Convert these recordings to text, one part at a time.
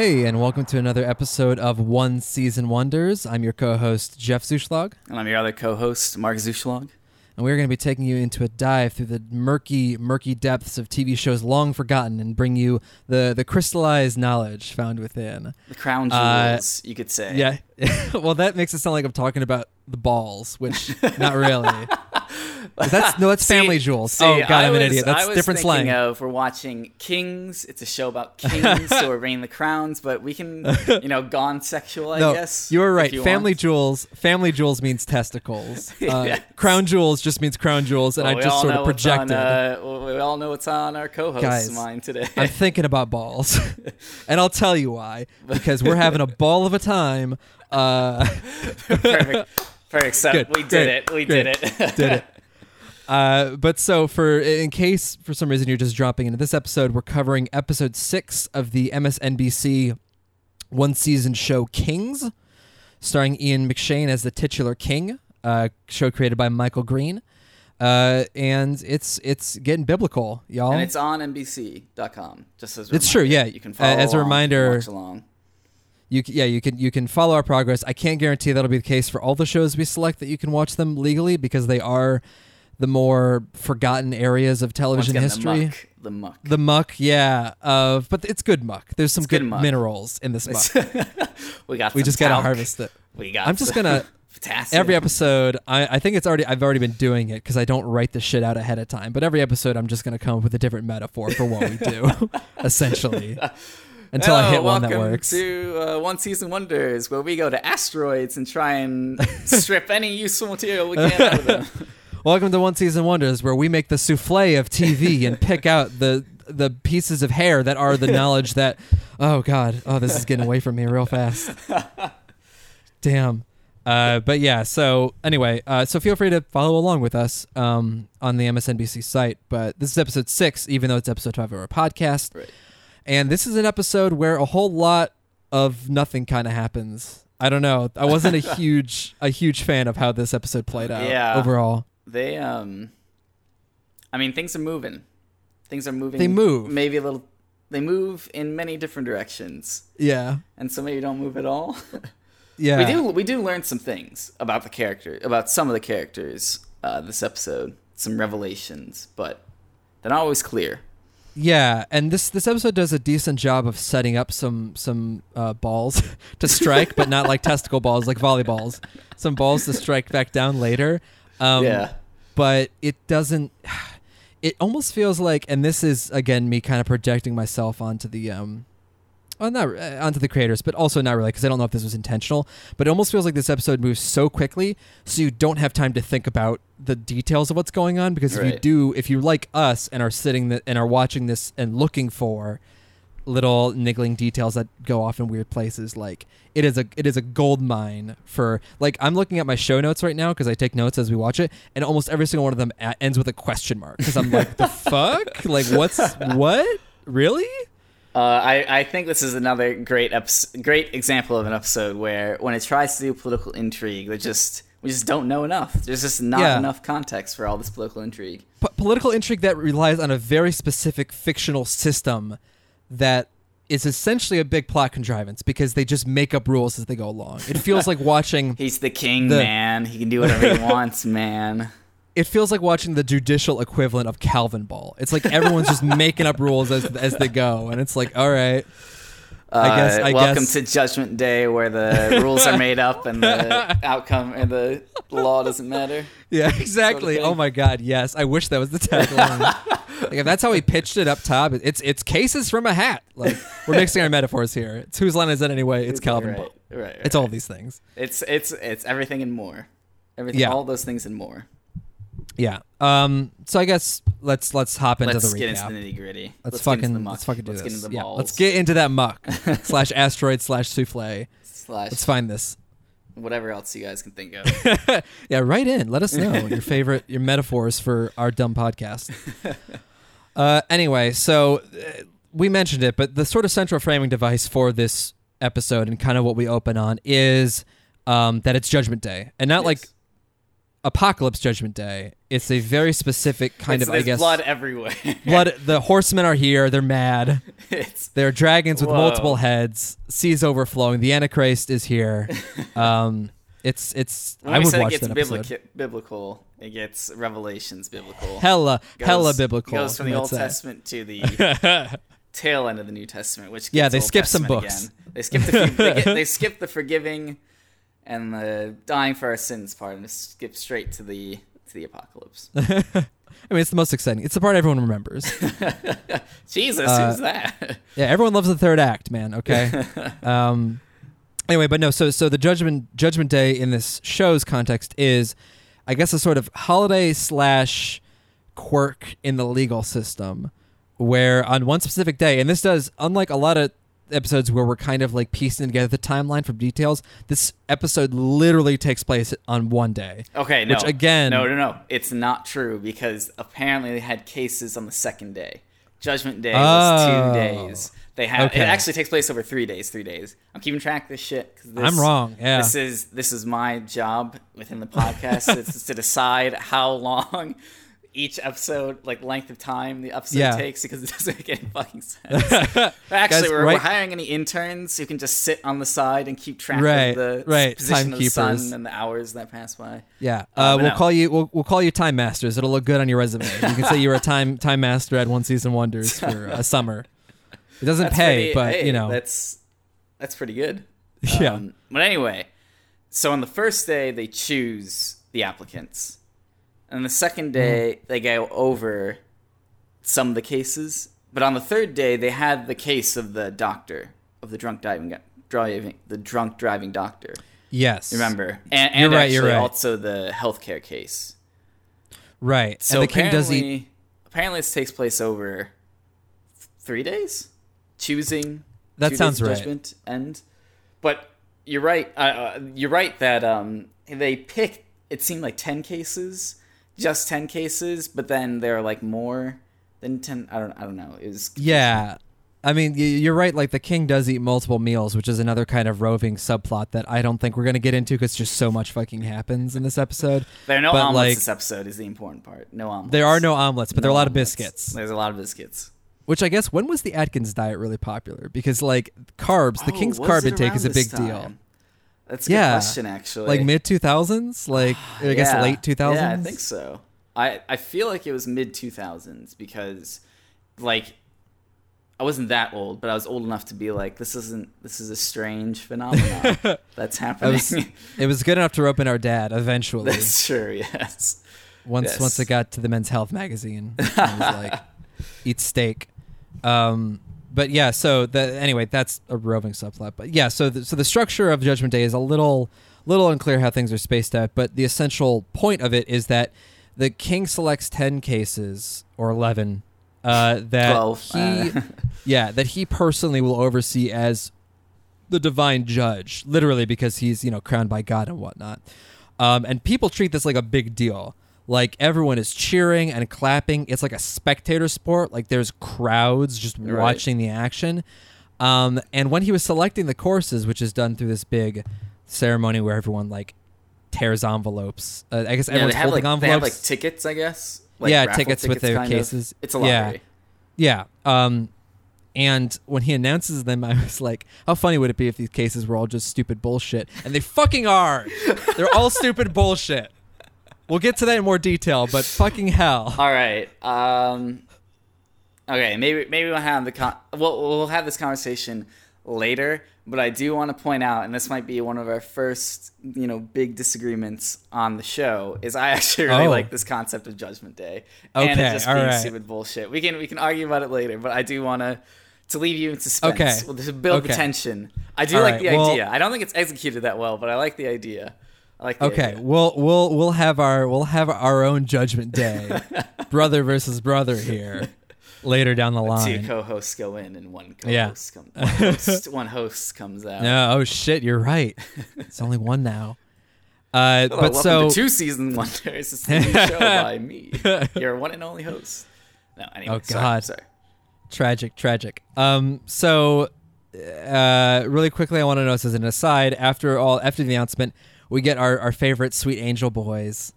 Hey, and welcome to another episode of One Season Wonders. I'm your co-host Jeff Zuschlag, And I'm your other co-host, Mark Zuschlag. and we're going to be taking you into a dive through the murky, murky depths of TV shows long forgotten, and bring you the the crystallized knowledge found within. The crown Uh, jewels, you could say. Yeah, well, that makes it sound like I'm talking about the balls, which not really. That's no, that's See- family jewels. see, oh God, I I'm an idiot. That's was different slang. Of, we're watching Kings. It's a show about kings, so we're bringing the crowns. But we can, you know, gone sexual. I no, guess you were if right. you family want. jewels. Family jewels means testicles. Uh, Yes. Crown jewels just means crown jewels, and Well, I just sort of what's on, projected. uh, we all know what's on our co-host's Guys, mind today. I'm thinking about balls, and I'll tell you why. Because we're having a ball of a time. Uh, perfect. Perfect. So Good, we did great, it. We great. did it. did it. Uh, but so for in case for some reason you're just dropping into this episode, we're covering episode six of the MSNBC one season show Kings, starring Ian McShane as the titular king. Uh, show created by Michael Green. Uh, and it's it's getting biblical, y'all. And it's on NBC.com. Just as a It's true, yeah. You can Uh, follow as a reminder- watch along. You yeah, you can you can follow our progress. I can't guarantee that'll be the case for all the shows we select that you can watch them legally because they are the more forgotten areas of television again, history. The muck. The muck. The muck, yeah, of but it's good muck. There's some good, good minerals in this muck. we got. we just gotta harvest it. We got. I'm just gonna potassium. every episode. I, I think it's already I've already been doing it because I don't write the shit out ahead of time. But every episode, I'm just gonna come up with a different metaphor for what we do, essentially, until I hit one that welcome works. to uh, One Season Wonders, where we go to asteroids and try and strip any useful material we can out of them. Welcome to One Season Wonders, where we make the souffle of TV and pick out the the pieces of hair that are the knowledge that. Oh God! Oh, this is getting away from me real fast. Damn. Uh, but yeah. So anyway, uh, so feel free to follow along with us um, on the MSNBC site. But this is episode six, even though it's episode five of our podcast. Right. And this is an episode where a whole lot of nothing kind of happens. I don't know. I wasn't a huge a huge fan of how this episode played out Yeah. overall. They, um, I mean, things are moving. Things are moving. They move. Maybe a little. They move in many different directions, Yeah. and some maybe don't move at all. Yeah. we do. We do learn some things about the character, about some of the characters. Uh, this episode, some revelations, but they're not always clear. Yeah, and this this episode does a decent job of setting up some some uh, balls to strike, but not like testicle balls, like volleyballs. Some balls to strike back down later. Um, yeah. but it doesn't. It almost feels like, and this is again me kind of projecting myself onto the um, well, not uh, onto the creators, but also not really because I don't know if this was intentional. But it almost feels like this episode moves so quickly, so you don't have time to think about the details of what's going on. Because if you Right. do, if you like us and are sitting th- and are watching this and looking for little niggling details that go off in weird places, like it is a it is a gold mine for like I'm looking at my show notes right now because I take notes as we watch it, and almost every single one of them a- ends with a question mark because I'm like the fuck, like what's what really? Uh, I, I think this is another great great example of an episode where when it tries to do political intrigue, they just we just don't know enough. There's just not Yeah. enough context for all this political intrigue. P- political intrigue that relies on a very specific fictional system that is essentially a big plot contrivance because they just make up rules as they go along. It feels like watching He's the king, The- man. He can do whatever he wants, man. It feels like watching the judicial equivalent of Calvin Ball. It's like everyone's just making up rules as as they go and it's like, all right. I guess- Uh, I welcome guess- to Judgment Day, where the rules are made up and the outcome and the law doesn't matter. Yeah, exactly. thing. oh my god, yes. I wish that was the tagline. like if that's how he pitched it up top, it's it's cases from a hat. Like we're mixing our metaphors here. It's whose line is it anyway? It's Calvin right, Ball. Right, right, It's all these things. It's it's it's everything and more. Everything, Yeah. all those things and more. Yeah. Um. So I guess let's let's hop into Let's the get recap. into the nitty gritty. let's, get into fucking let's fucking do let's this. get into the yeah. balls. Let's get into that muck slash asteroid slash souffle. slash Let's find this. whatever else you guys can think of. yeah, write in. Let us know your favorite your metaphors for our dumb podcast. Uh, anyway, so uh, we mentioned it, but the sort of central framing device for this episode and kind of what we open on is um, that it's Judgment Day, and not like Yes. Apocalypse Judgment Day, it's a very specific kind It's- of, I guess, blood everywhere. blood. The horsemen are here. They're mad. it's They're dragons with Whoa. multiple heads. Seas overflowing. The Antichrist is here. Um, it's it's. when I would said watch it gets that episode. biblical, it gets Revelations biblical. Hella, Goes- hella biblical. Goes from the Old. Testament to the tail end of the New Testament, which Yeah, they skip some books. Again. They skip the they, get, they skip the forgiving and the dying for our sins part, and skip straight to the to the apocalypse. I mean, it's the most exciting. It's the part everyone remembers. Jesus, Uh, who's that? Yeah, everyone loves the third act, man. Okay. um, anyway, but no. So, so the judgment Judgment Day in this show's context is, I guess, a sort of holiday slash quirk in the legal system, where on one specific day, and this does, unlike a lot of episodes where we're kind of like piecing together the timeline from details, this episode literally takes place on one day. Okay, no. Which, again- no, no, no. It's not true because apparently they had cases on the second day. Judgment Day was Oh. two days. They had Okay. it actually takes place over three days. Three days. I'm keeping track of this shit. 'cause this, I'm wrong, yeah. This is this is my job within the podcast. it's to decide how long each episode, like length of time the episode Yeah. takes, because it doesn't make any fucking sense. Actually, Guys, we're, right- we're hiring any interns who can just sit on the side and keep track Right, of the right, position of the sun and the hours that pass by. Yeah, Uh, uh, we'll no. call you. We'll, we'll call you time masters. It'll look good on your resume. You can say you were a time time master at One Season Wonders for a summer. It doesn't That's pay, pretty- but hey, you know, that's that's pretty good. yeah, Um, but anyway, so on the first day they choose the applicants, and the second day Mm-hmm. they go over some of the cases. But on the third day they had the case of the doctor of the drunk driving driving the drunk driving doctor. yes. Remember, and, and right, actually right. also the healthcare case. right? So and the king apparently, does eat. apparently this takes place over three days, choosing. That sounds right. Judgment end, but you're right. Uh, uh, you're right that um, they picked. It seemed like ten cases, just ten cases, but then there are like more than ten. I don't. I don't know. It was Yeah, I mean, you're right. Like the king does eat multiple meals, which is another kind of roving subplot that I don't think we're gonna get into because just so much fucking happens in this episode. There are no but, omelets. like- this episode is the important part. No omelets. There are no omelets, but there are a No lot of biscuits. There's a lot of biscuits. Which I guess when was the Atkins diet really popular? Because like carbs, the Oh, king's carb intake is a big deal. That's a good Yeah. question, actually. Like mid two thousands, like I guess Yeah. late two thousands. Yeah, I think so. I I feel like it was mid two thousands because, like, I wasn't that old, but I was old enough to be like, this isn't this is a strange phenomenon that's happening. was, it was good enough to rope in our dad eventually. that's true. Yes. once yes. once it got to the Men's Health magazine, it was like eat steak. Um, but yeah, so the anyway, that's a roving subplot. But yeah, so the, so the structure of Judgment Day is a little little unclear how things are spaced out. But the essential point of it is that the king selects ten cases or eleven uh, that 12, he uh. yeah that he personally will oversee as the divine judge, literally because he's you know crowned by God and whatnot. Um, and people treat this like a big deal. Like everyone is cheering and clapping. It's like a spectator sport. Like there's crowds just Right. watching the action. Um, and when he was selecting the courses, which is done through this big ceremony where everyone like tears envelopes. Uh, I guess Yeah, everyone's holding like envelopes. they have like tickets, I guess. Like Yeah, raffle tickets with their kind of. cases. It's a Yeah. lottery. Yeah. Um, and when he announces them, I was like, how funny would it be if these cases were all just stupid bullshit? And they fucking are. They're all stupid bullshit. We'll get to that in more detail, but fucking hell. All right. Um, okay, maybe maybe we'll have the con- we'll we'll have this conversation later. But I do want to point out, and this might be one of our first, you know, big disagreements on the show. Is I actually really Oh. like this concept of Judgment Day and Okay, it just being right. stupid bullshit. We can we can argue about it later, but I do want to to leave you in suspense. Okay. Well, to build the tension. I do All like right, the well- idea. I don't think it's executed that well, but I like the idea. I like the Okay, idea. we'll we'll we'll have our we'll have our own judgment day, brother versus brother here, later down the line. Two co-hosts go in, and one Yeah. co-host comes. One host, one host comes out. No, oh shit, you're right. It's only one now. Uh, Hello, but so two season wonders. It's a new show by me, your one and only host. No, anyway. Oh, sorry, God. Sorry. tragic tragic um so uh really quickly i want to notice as an aside after all after the announcement we get our, our favorite sweet angel boys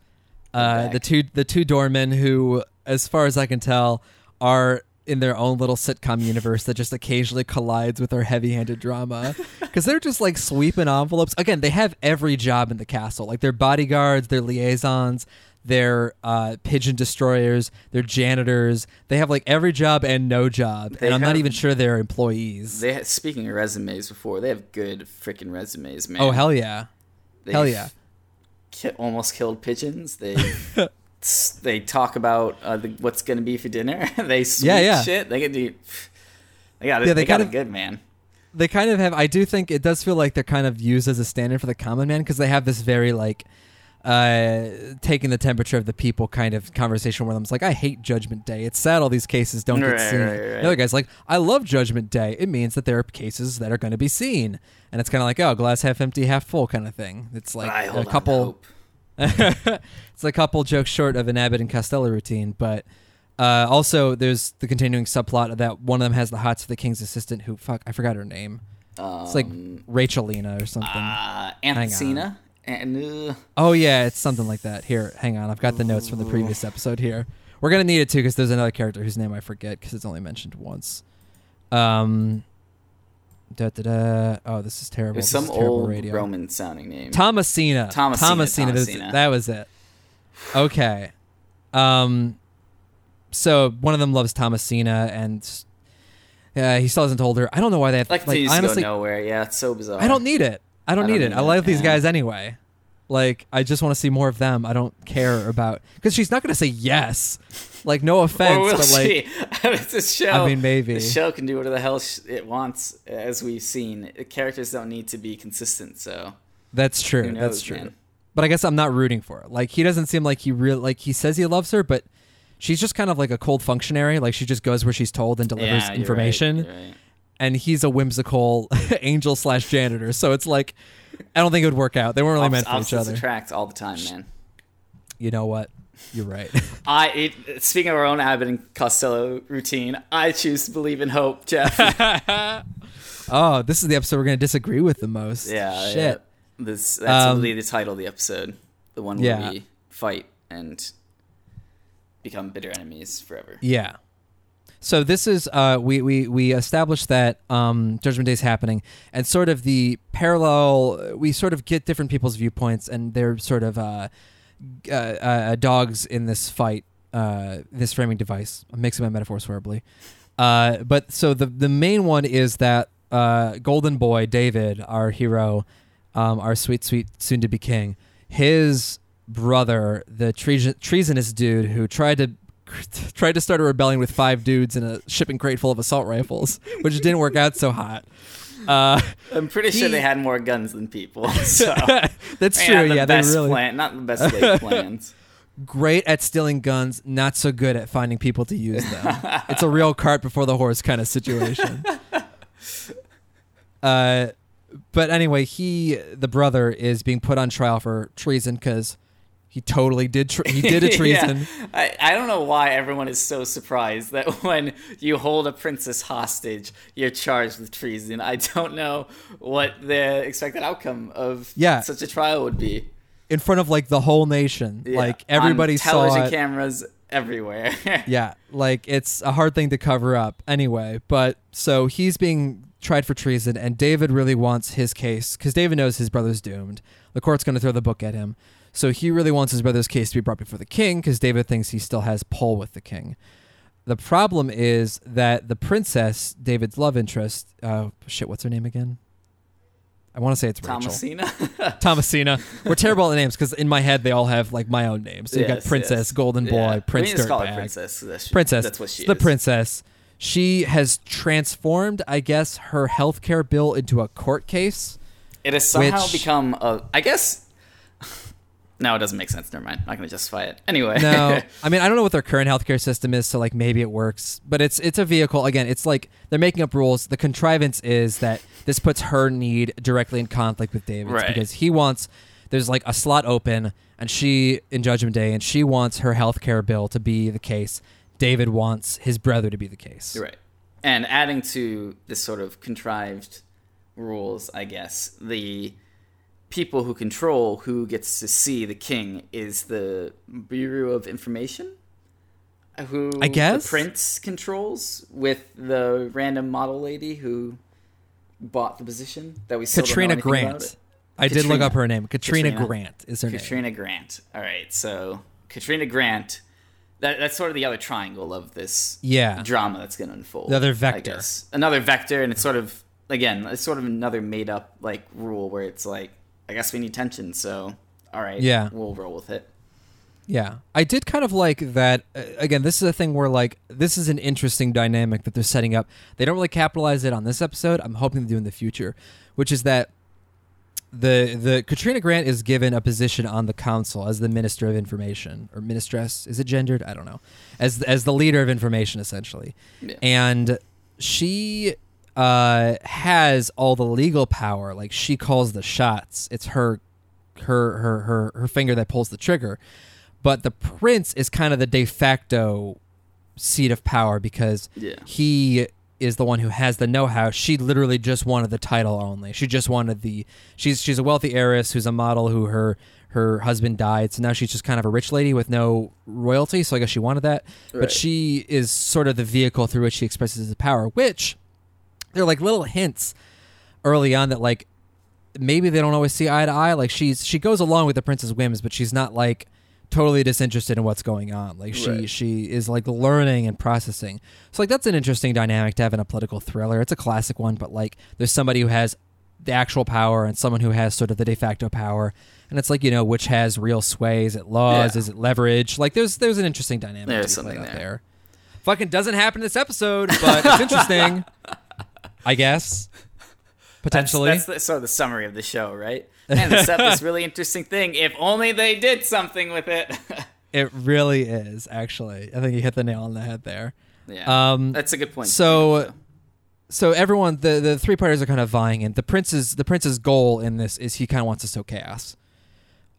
Uh, the two the two doormen who, as far as I can tell, are in their own little sitcom universe that just occasionally collides with our heavy-handed drama because they're just like sweeping envelopes. Again, they have every job in the castle. Like they're bodyguards, they're liaisons, they're uh, pigeon destroyers, they're janitors. They have like every job and no job, They and I'm not have- even sure they're employees. They ha- speaking of resumes before, they have good freaking resumes, man. oh hell yeah, They've hell yeah. ki- almost killed pigeons. They they talk about uh, the, what's going to be for dinner. they Yeah, yeah. shit. They can do. They got it. Yeah, they, they got it good, man. they kind of have i do think it does feel like they're kind of used as a standard for the common man because they have this very like uh taking the temperature of the people kind of conversation where them's like i hate judgment day it's sad all these cases don't Right, get seen right, right. the other guy's like i love judgment day it means that there are cases that are going to be seen and it's kind of like oh glass half empty half full kind of thing it's like But I a hold on couple hope. it's a couple jokes short of an Abbott and Costello routine, but uh, also there's the continuing subplot of that one of them has the hots for the king's assistant who fuck I forgot her name. It's like Um, Rachelina or something. uh, on. Uh, oh yeah, it's something like that. Here, hang on, I've got the notes from the previous episode here. We're gonna need it too because there's another character whose name I forget because it's only mentioned once. Um, da da da. Oh, this is terrible. there's some terrible old radio. Roman sounding name. Thomasina. Thomasina, Thomasina. That was- Thomasina. That was it. Okay. Um. So one of them loves Thomasina, and uh, he still hasn't told her. I don't know why they have. like, like honestly, go nowhere. Yeah, it's so bizarre. I don't need it. I don't, I don't need it. need I it, love these yeah. guys anyway. Like I just want to see more of them. I don't care about because she's not going to say yes. Like no offense, but like see. it's a show. I mean maybe. The show can do whatever the hell sh- it wants, as we've seen. The characters don't need to be consistent, so That's true. knows, That's true. man. But I guess I'm not rooting for it. Like he doesn't seem like he really like he says he loves her, but she's just kind of like a cold functionary. Like she just goes where she's told and delivers Yeah, right, information. you're right. And he's a whimsical angel slash janitor. So it's like I don't think it would work out. They weren't really Opps- meant for each other. attract all the time, man. You know what? You're right. I it, speaking of our own Abbott and Costello routine, I choose to believe in hope, Jeff. oh, this is the episode we're gonna disagree with the most. yeah, Shit. yeah. This that's Um, really the title of the episode, the one where Yeah. we fight and become bitter enemies forever. Yeah. So this is uh, we we we established that um, Judgment Day is happening, and sort of the parallel. We sort of get different people's viewpoints, and they're sort of uh, uh, uh, dogs in this fight, uh, this framing device. I'm mixing my metaphors horribly, uh, but so the the main one is that uh, Golden Boy David, our hero, um, our sweet sweet soon to be king, his brother, the treason- treasonous dude who tried to tried to start a rebellion with five dudes in a shipping crate full of assault rifles, which didn't work out so hot. Uh, I'm pretty sure they had more guns than people. So that's They true. Yeah, they best really plan, not the best laid plans. great at stealing guns, not so good at finding people to use them. it's a real cart before the horse kind of situation. Uh, but anyway, he, the brother, is being put on trial for treason because he totally did. Tre- he did a treason. Yeah. I, I don't know why everyone is so surprised that when you hold a princess hostage, you're charged with treason. I don't know what the expected outcome of Yeah. such a trial would be. in front of like the whole nation. Yeah, Like everybody on saw television it. cameras everywhere. yeah, like it's a hard thing to cover up anyway. But so he's being tried for treason, and David really wants his case because David knows his brother's doomed. The court's going to throw the book at him. So he really wants his brother's case to be brought before the king because David thinks he still has pull with the king. The problem is that the princess, David's love interest, uh, shit, what's her name again? I want to say it's Rachel. Thomasina. Thomasina. We're terrible at names because in my head they all have like my own names. So you got Princess, yes. Golden Boy, Yeah. Prince we can just call her Dirtbag. princess. That's, Princess. That's what she the is. princess. She has transformed, I guess, her healthcare bill into a court case. It has somehow Which- become a. I guess. No, it doesn't make sense. Never mind. I'm not going to justify it. Anyway. No, I mean I don't know what their current healthcare system is, so like maybe it works, but it's it's a vehicle. Again, it's like they're making up rules. The contrivance is that this puts her need directly in conflict with David's Right. because he wants there's like a slot open, and she in Judgment Day, and she wants her healthcare bill to be the case. David wants his brother to be the case. You're right. And adding to this sort of contrived rules, I guess the people who control who gets to see the king is the Bureau of Information, who I guess? the prince controls with the random model lady who bought the position that we still Katrina don't know anything about Grant. I did look up her name. Katrina, Katrina. Grant is her Katrina name. Grant. All right, so Katrina Grant. That, that's sort of the other triangle of this Yeah. drama that's going to unfold. Another vector. Another vector, and it's sort of again, it's sort of another made up like rule where it's like, I guess we need tension, so all right, Yeah. we'll roll with it. Yeah, I did kind of like that. Uh, again, this is a thing where like this is an interesting dynamic that they're setting up. They don't really capitalize it on this episode. I'm hoping to do in the future, which is that the the Katrina Grant is given a position on the council as the minister of information or ministress. Is it gendered? I don't know. As as the leader of information, essentially, Yeah. and she uh has all the legal power. Like she calls the shots. It's her her her her her finger that pulls the trigger. But the prince is kind of the de facto seat of power because Yeah. he is the one who has the know-how. She literally just wanted the title only. She just wanted the she's she's a wealthy heiress who's a model who her her husband died, so now she's just kind of a rich lady with no royalty. So I guess she wanted that. But she is sort of the vehicle through which she expresses his power, which they're like little hints early on that like maybe they don't always see eye to eye. Like she's she goes along with the prince's whims, but she's not like totally disinterested in what's going on. Like she Right. she is like learning and processing. So like that's an interesting dynamic to have in a political thriller. It's a classic one, but like there's somebody who has the actual power and someone who has sort of the de facto power. And it's like, you know, which has real sway? Is it laws? Yeah. Is it leverage? Like there's there's an interesting dynamic There's to be played something out there. Fucking doesn't happen in this episode, but it's interesting. I guess. Potentially. That's, that's the, sort of the summary of the show, right? And they set this really interesting thing. If only they did something with it. It really is, actually. I think you hit the nail on the head there. yeah, Um, that's a good point. so, so everyone, the the three parties are kind of vying, and the prince's the prince's goal in this is he kind of wants to sow chaos.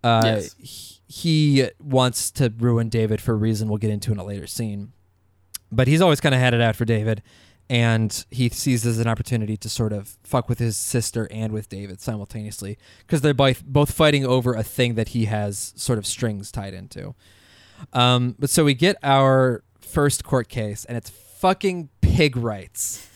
Uh, Yes. he, he wants to ruin David for a reason we'll get into in a later scene, but he's always kind of had it out for David, and he sees this as an opportunity to sort of fuck with his sister and with David simultaneously because they're both both fighting over a thing that he has sort of strings tied into. Um, but so we get our first court case, and it's fucking pig rights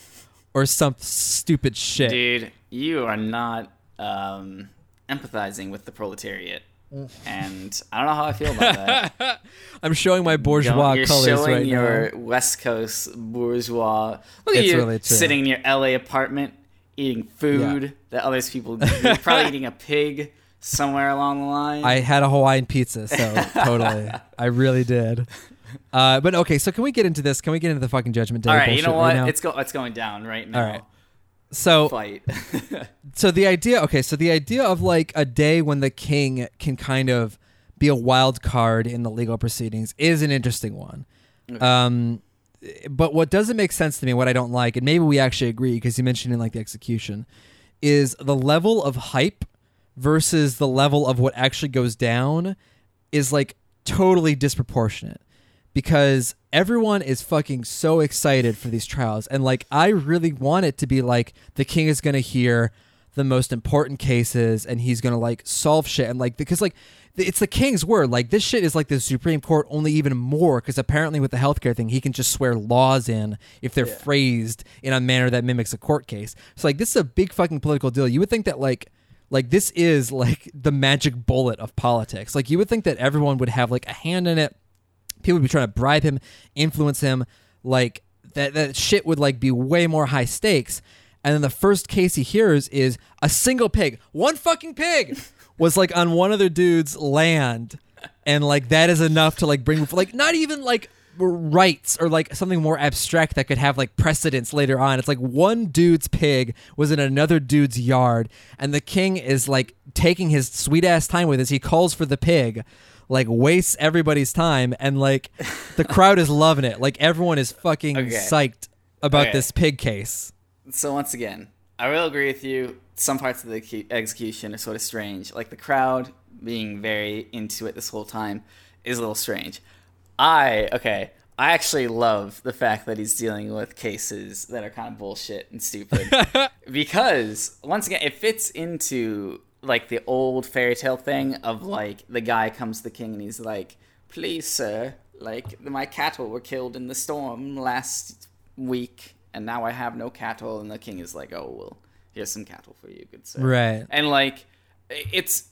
or some stupid shit. dude, you are not um, empathizing with the proletariat. and I don't know how I feel about that. I'm showing my bourgeois Don't- You're colors showing your. West Coast bourgeois. Look at It's you really true. sitting in your LA apartment, eating food that others people. You're probably eating a pig somewhere along the line. I had a Hawaiian pizza, so totally, I really did. Uh, but okay, so can we get into this? Can we get into the fucking Judgment Day? All right, you know what? now? it's go. It's going down right now. All right. So Fight. so the idea okay so the idea of like a day when the king can kind of be a wild card in the legal proceedings is an interesting one. Um but what doesn't make sense to me what i don't like and maybe we actually agree because you mentioned in like the execution is the level of hype versus the level of what actually goes down is like totally disproportionate. Because everyone is fucking so excited for these trials. And like I really want it to be like the king is going to hear the most important cases and he's going to like solve shit. And like because like it's the king's word. Like this shit is like the supreme court only even more because apparently with the healthcare thing he can just swear laws in if they're phrased in a manner that mimics a court case. So like this is a big fucking political deal. You would think that like like this is like the magic bullet of politics. Like you would think that everyone would have like a hand in it people would be trying to bribe him, influence him, like that that shit would like be way more high stakes. And then the first case he hears is a single pig, one fucking pig, was like on one other dude's land, and like that is enough to like bring like not even like rights or like something more abstract that could have like precedence later on. It's like one dude's pig was in another dude's yard, and the king is like taking his sweet ass time with this. He calls for the pig, like wastes everybody's time, and like the crowd is loving it. Like everyone is fucking Okay. psyched about Okay. this pig case. so once again, I will agree with you. Some parts of the execution are sort of strange. Like the crowd being very into it this whole time is a little strange. I okay. I actually love the fact that he's dealing with cases that are kind of bullshit and stupid because once again, it fits into like the old fairy tale thing of like the guy comes to the king and he's like, "Please, sir, like my cattle were killed in the storm last week, and now I have no cattle." And the king is like, "Oh well, here's some cattle for you, good sir." Right. And like, it's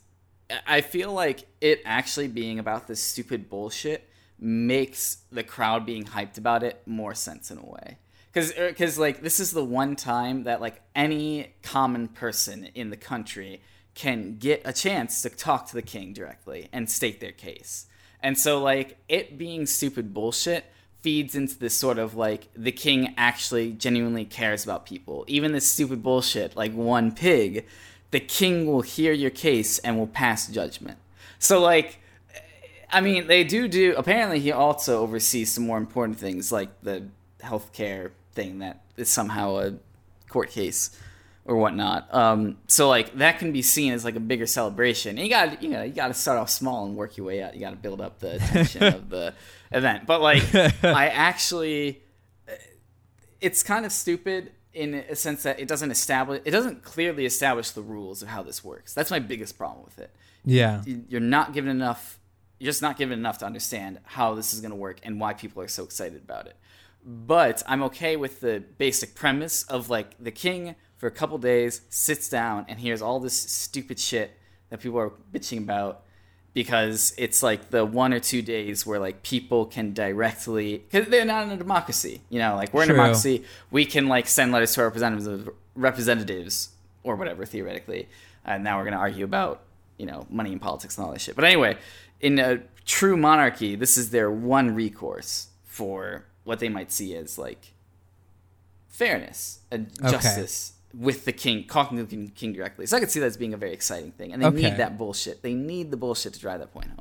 I feel like it actually being about this stupid bullshit makes the crowd being hyped about it more sense in a way. Cuz er, cuz like this is the one time that like any common person in the country can get a chance to talk to the king directly and state their case. And so like it being stupid bullshit feeds into this sort of like the king actually genuinely cares about people. Even this stupid bullshit like one pig the king will hear your case and will pass judgment. So like I mean, they do do apparently he also oversees some more important things like the healthcare thing that is somehow a court case or whatnot. Um, so like that can be seen as like a bigger celebration. And you got you know you got to start off small and work your way out. You got to build up the tension of the event. But like I actually, it's kind of stupid in a sense that it doesn't establish it doesn't clearly establish the rules of how this works. That's my biggest problem with it. Yeah. You're not given enough you're just not given enough to understand how this is going to work and why people are so excited about it. But I'm okay with the basic premise of like the king for a couple days sits down and hears all this stupid shit that people are bitching about because it's like the one or two days where like people can directly because they're not in a democracy you know? Like we're in a democracy. We can like send letters to our representatives representatives or whatever theoretically and now we're going to argue about you know money and politics and all that shit. But anyway in a true monarchy this is their one recourse for what they might see as like fairness and Okay. justice with the king, talking to the king, directly. So I could see that as being a very exciting thing, and they Okay. need that bullshit. They need the bullshit to drive that point home.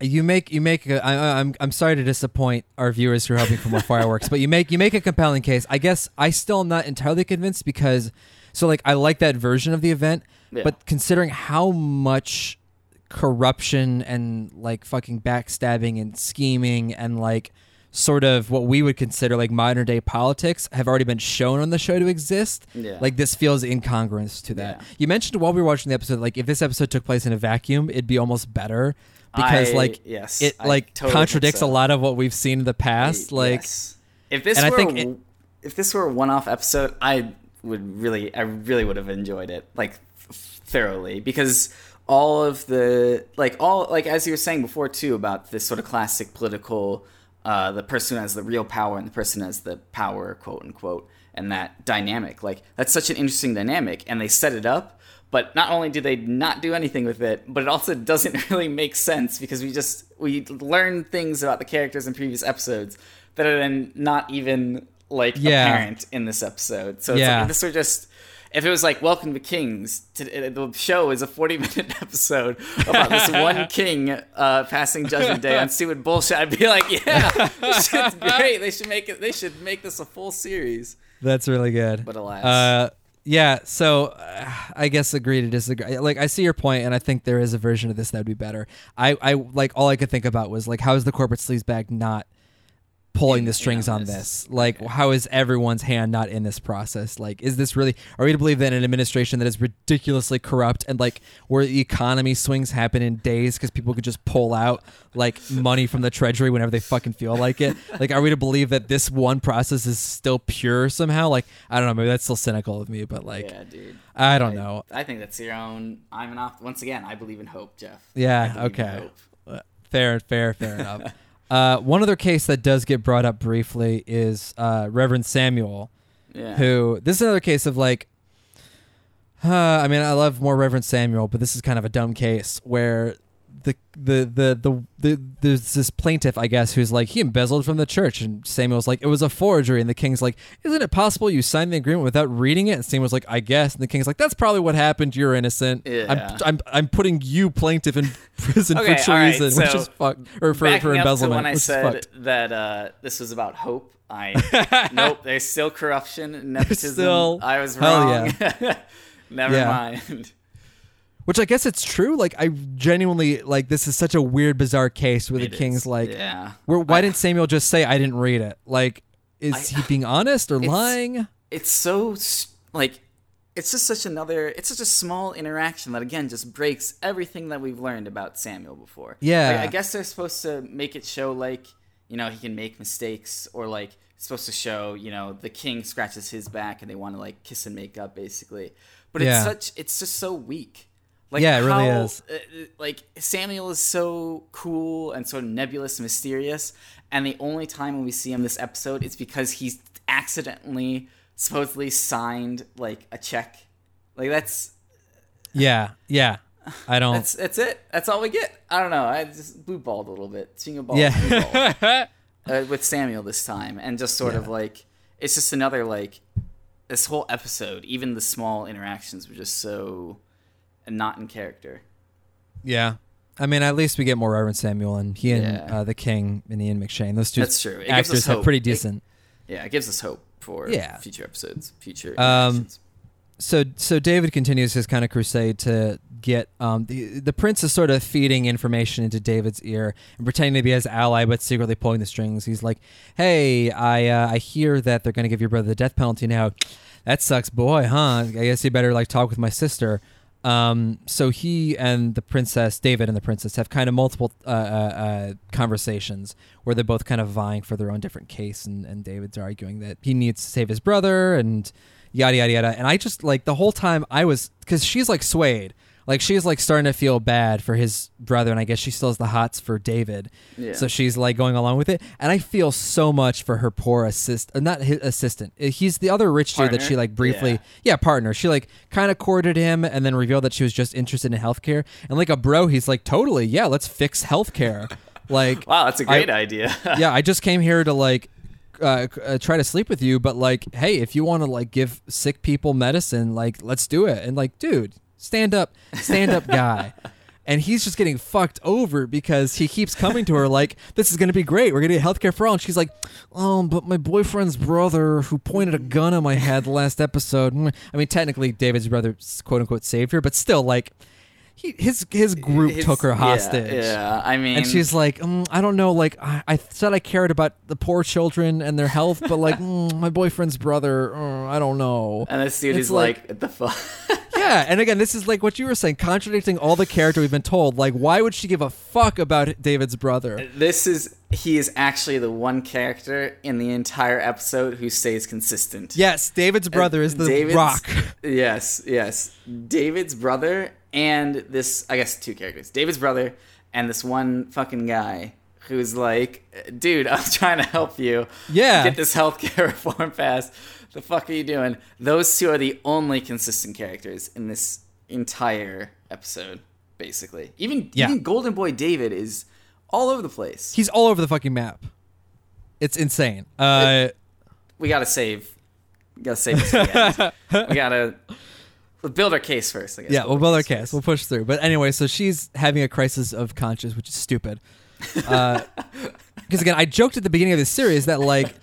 You make you make a, I, I'm I'm sorry to disappoint our viewers who are hoping for more fireworks, but you make you make a compelling case. I guess I still am not entirely convinced because so like I like that version of the event, Yeah. but considering how much corruption and like fucking backstabbing and scheming and like sort of what we would consider like modern day politics have already been shown on the show to exist. Yeah. Like this feels incongruous to that. Yeah. You mentioned while we were watching the episode, like if this episode took place in a vacuum, it'd be almost better because I- like yes, it I like totally contradicts so. a lot of what we've seen in the past. Like Yes. if this and I were think it- if this were a one-off episode, I would really, I really would have enjoyed it like thoroughly because all of the like all like as you were saying before too about this sort of classic political uh the person who has the real power and the person who has the power quote unquote and that dynamic like that's such an interesting dynamic and they set it up but not only do they not do anything with it but it also doesn't really make sense because we just we learn things about the characters in previous episodes that are then not even like Yeah. apparent in this episode so it's Yeah. like this were just if it was like Welcome to Kings, to, the show is a 40 minute episode about this one king uh, passing Judgment Day on stupid bullshit, I'd be like, yeah, this shit's great. They should make it. They should make this a full series. that's really good. But alas. uh, yeah. So uh, I guess agree to disagree. Like I see your point, and I think there is a version of this that would be better. I I like all I could think about was like how is the corporate sleazebag not pulling the strings on this. Like, how is everyone's hand not in this process? Like, is this really? Are we to believe that an administration that is ridiculously corrupt and like where the economy swings happen in days because people could just pull out like money from the treasury whenever they fucking feel like it? Like, are we to believe that this one process is still pure somehow? Like, I don't know. Maybe that's still cynical of me, but like, yeah, dude. I don't know. I think that's your own. I'm an opt. Once again, I believe in hope, Jeff. Yeah. Okay. Uh, Fair, fair, fair enough. Uh, one other case that does get brought up briefly is uh, Reverend Samuel, Yeah. who this is another case of like, uh, I mean, I love more Reverend Samuel, but this is kind of a dumb case where the the the the, the there's this plaintiff, I guess, who's like he embezzled from the church, and Samuel's like it was a forgery, and the king's like, isn't it possible you signed the agreement without reading it? And Samuel's like, I guess, and the king's like, that's probably what happened. You're innocent. Yeah. I'm I'm I'm putting you plaintiff in prison Okay, for treason, which so is fuck or for, for up to embezzlement. when I said that uh, this was about hope, I nope. There's still corruption, nepotism. still- I was hell yeah. Never Yeah. mind. Which I guess it's true. Like I genuinely like this is such a weird, bizarre case where It the king's is, like, yeah. where, why didn't Samuel just say I didn't read it? Like, is I- he being honest or lying? it's so s- like it's just such another it's such a small interaction that again just breaks everything that we've learned about Samuel before. Yeah. Like, I guess they're supposed to make it show like, you know, he can make mistakes or like it's supposed to show, you know, the king scratches his back and they want to like kiss and make up basically. But Yeah. it's such it's just so weak. Like Yeah, it really is. uh, uh, like Samuel is so cool and so nebulous and mysterious, and the only time when we see him this episode is because he's accidentally supposedly signed like a check. Like that's Yeah, yeah. I don't. that's that's it. That's all we get. I don't know. I just blue balled a little bit. Balls, blue balled. yeah. uh, with Samuel this time, and just sort of like it's just another like this whole episode. Even the small interactions were just so not in character. yeah. I mean, at least we get more Reverend Samuel and he and Yeah. uh, the King and Ian McShane. Those two That's true. It actors hope. pretty It- decent. Yeah, it gives us hope for Yeah. future episodes, future Um, so so David continues his kind of crusade to get um the the prince is sort of feeding information into David's ear and pretending to be his ally but secretly pulling the strings. He's like, "Hey, I uh, I hear that they're going to give your brother the death penalty now. That sucks, boy, huh? I guess you better like talk with my sister." Um, so he and the princess, David and the princess, have kind of multiple uh, uh, uh, conversations where they're both kind of vying for their own different case, and, and David's arguing that he needs to save his brother, and yada yada yada. And I just like the whole time I was because she's like swayed, like she's like starting to feel bad for his brother, and I guess she still has the hots for David. Yeah. So she's like going along with it, and I feel so much for her poor uh, not his assistant. He's the other rich dude that she like briefly, Yeah. yeah, partner. She like kind of courted him, and then revealed that she was just interested in healthcare. And like a bro, he's like, totally, yeah, let's fix healthcare. like, wow, that's a great I- idea. yeah, I just came here to like uh, uh, try to sleep with you, but like, hey, if you want to like give sick people medicine, like, let's do it. And like, dude, stand up, stand up, guy. And he's just getting fucked over because he keeps coming to her like, "This is gonna be great. We're gonna get healthcare for all." And she's like, "Oh, but my boyfriend's brother, who pointed a gun at my head last episode." mm." I mean, technically, David's brother, quote unquote, saved her, but still, like, he, his his group His- took her hostage. Yeah, I mean, And she's like, mm, I don't know, like I, I said I cared about the poor children and their health, but like mm, my boyfriend's brother, uh, I don't know. and this dude it's is like- like, what the fuck? Yeah, and again, this is like what you were saying, contradicting all the character we've been told. Like, why would she give a fuck about David's brother? this is he is actually the one character in the entire episode who stays consistent. Yes, David's brother is the David's- rock. Yes, yes. David's brother and this, I guess, two characters. David's brother and this one fucking guy who's like, dude, I'm trying to help you. Yeah. Get this healthcare reform passed. The fuck are you doing? Those two are the only consistent characters in this entire episode, basically. Even Yeah. even Golden Boy David is all over the place. He's all over the fucking map. It's insane. Uh, we gotta save. We gotta save this. for the end. we gotta we'll build our case first. I guess. yeah, we'll build our case. first. We'll push through. But anyway, so she's having a crisis of conscience, which is stupid. Because again, I joked at the beginning of this series that like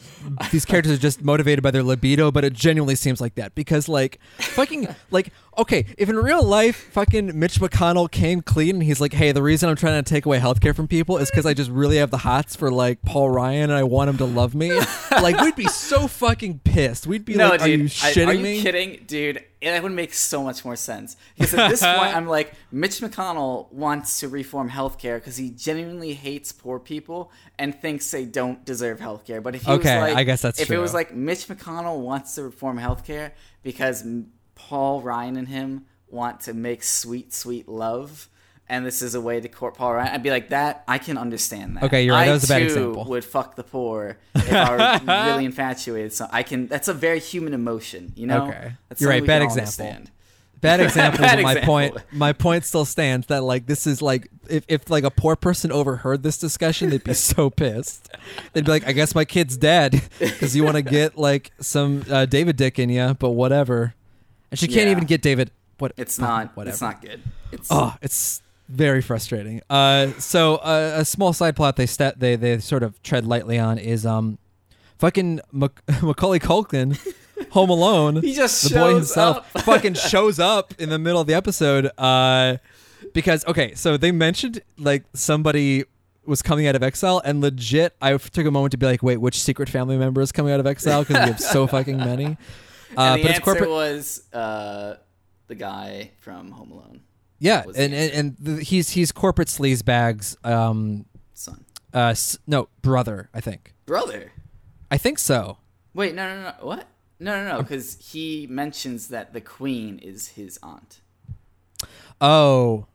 these characters are just motivated by their libido, but it genuinely seems like that. Because like fucking like okay, if in real life fucking Mitch McConnell came clean and he's like, hey, the reason I'm trying to take away healthcare from people is because I just really have the hots for like Paul Ryan and I want him to love me. like we'd be so fucking pissed. We'd be No, like, dude. are you I- shitting are you me? kidding, dude? That would make so much more sense. Because at this point, I'm like, Mitch McConnell wants to reform healthcare because he genuinely hates poor people and thinks they don't deserve healthcare. But if he Okay, was like, I guess that's if it was like Mitch McConnell wants to reform healthcare because Paul Ryan and him want to make sweet, sweet love. And this is a way to court Paul Ryan. I'd be like that. I can understand that. Okay, you're right. I That was a bad too example. Would fuck the poor if I were really infatuated. So I can. That's a very human emotion. You know. Okay. That's You're right, bad example. understand. bad example Bad my example. point my point still stands that like this is like if, if like a poor person overheard this discussion they'd be so pissed they'd be like i guess my kid's dead because you want to get like some uh, david dick in you but whatever and she can't Yeah. even get david what It's not. whatever It's not good. It's. oh it's very frustrating uh so uh, a small side plot they stat they they sort of tread lightly on is um fucking Mac- macaulay culkin home alone He just the boy himself up. fucking shows up in the middle of the episode uh because okay so they mentioned like somebody was coming out of exile and legit i took a moment to be like wait which secret family member is coming out of exile because we have so fucking many Uh, and the but it's answer corporate. was uh, the guy from Home Alone, yeah, and and, and the, he's he's corporate sleazebags. Um, son, uh, s- no brother, I think. brother. I think so. Wait, no, no, no. What? No, no, no. Because he mentions that the queen is his aunt. Oh,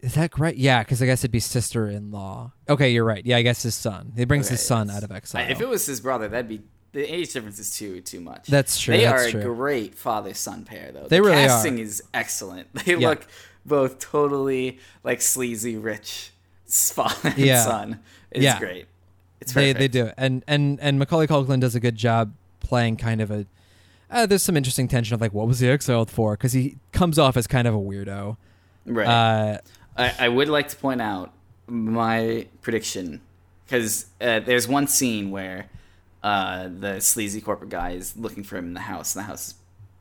is that right? Yeah, because I guess it'd be sister-in-law. Okay, you're right. Yeah, I guess his son. He brings his son out of exile. If it was his brother, that'd be the age difference is too too much. That's true, They that's are a great father son pair though. They the really are. casting is excellent. They Yeah. look both totally like sleazy rich father and Yeah. son. It's Yeah. great. It's they they do, and and and Macaulay Culkin does a good job playing kind of a. Uh, there's some interesting tension of like, what was he exiled for? Because he comes off as kind of a weirdo. Right. Uh, I, I would like to point out my prediction because uh, there's one scene where uh, the sleazy corporate guy is looking for him in the house, and the house is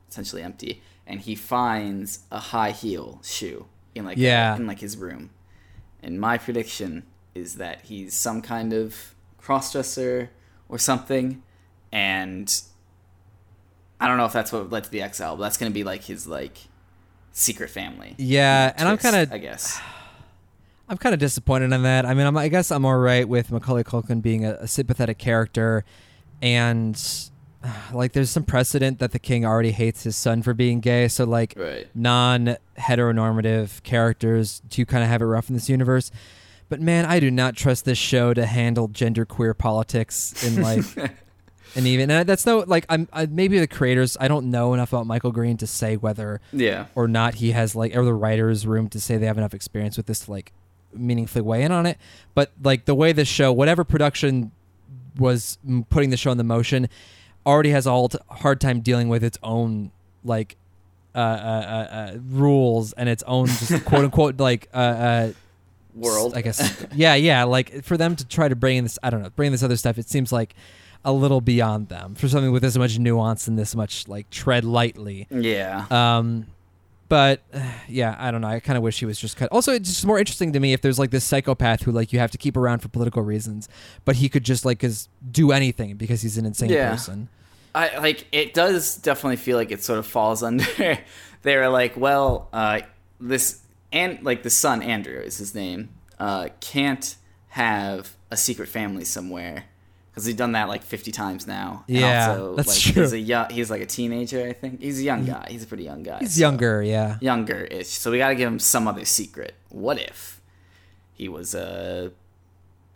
essentially empty, and he finds a high heel shoe in like Yeah. in like his room, and my prediction is that he's some kind of crossdresser or something, and I don't know if that's what led to the exile, but that's gonna be like his like secret family. yeah, and I'm kind of I guess. I'm kind of disappointed in that. I mean, I'm, I guess I'm all right with Macaulay Culkin being a, a sympathetic character, and like there's some precedent that the king already hates his son for being gay. So like Right. non-heteronormative characters do kind of have it rough in this universe. But man, I do not trust this show to handle genderqueer politics in like. And even and that's no like I'm I, maybe the creators I don't know enough about Michael Green to say whether Yeah. or not he has like or the writers room to say they have enough experience with this to like meaningfully weigh in on it but like the way this show whatever production was putting the show in the motion already has a hard time dealing with its own like uh, uh, uh, uh, rules and its own just quote unquote like uh, uh, World. I guess yeah yeah like for them to try to bring in this I don't know bring this other stuff it seems like a little beyond them for something with this much nuance and this much like tread lightly Yeah. um, but uh, yeah, I don't know. I kind of wish he was just cut. Also, it's just more interesting to me if there's like this psychopath who like you have to keep around for political reasons, but he could just like cause do anything because he's an insane Yeah. person. I like it does definitely feel like it sort of falls under they're like, well, uh this and like the son Andrew is his name, uh can't have a secret family somewhere because he's done that like 50 times now. And Yeah, also, that's like, true. He's a young, he's like a teenager, I think. He's a young guy. He's a pretty young guy. He's so- younger, yeah. younger-ish. So we got to give him some other secret. What if he was a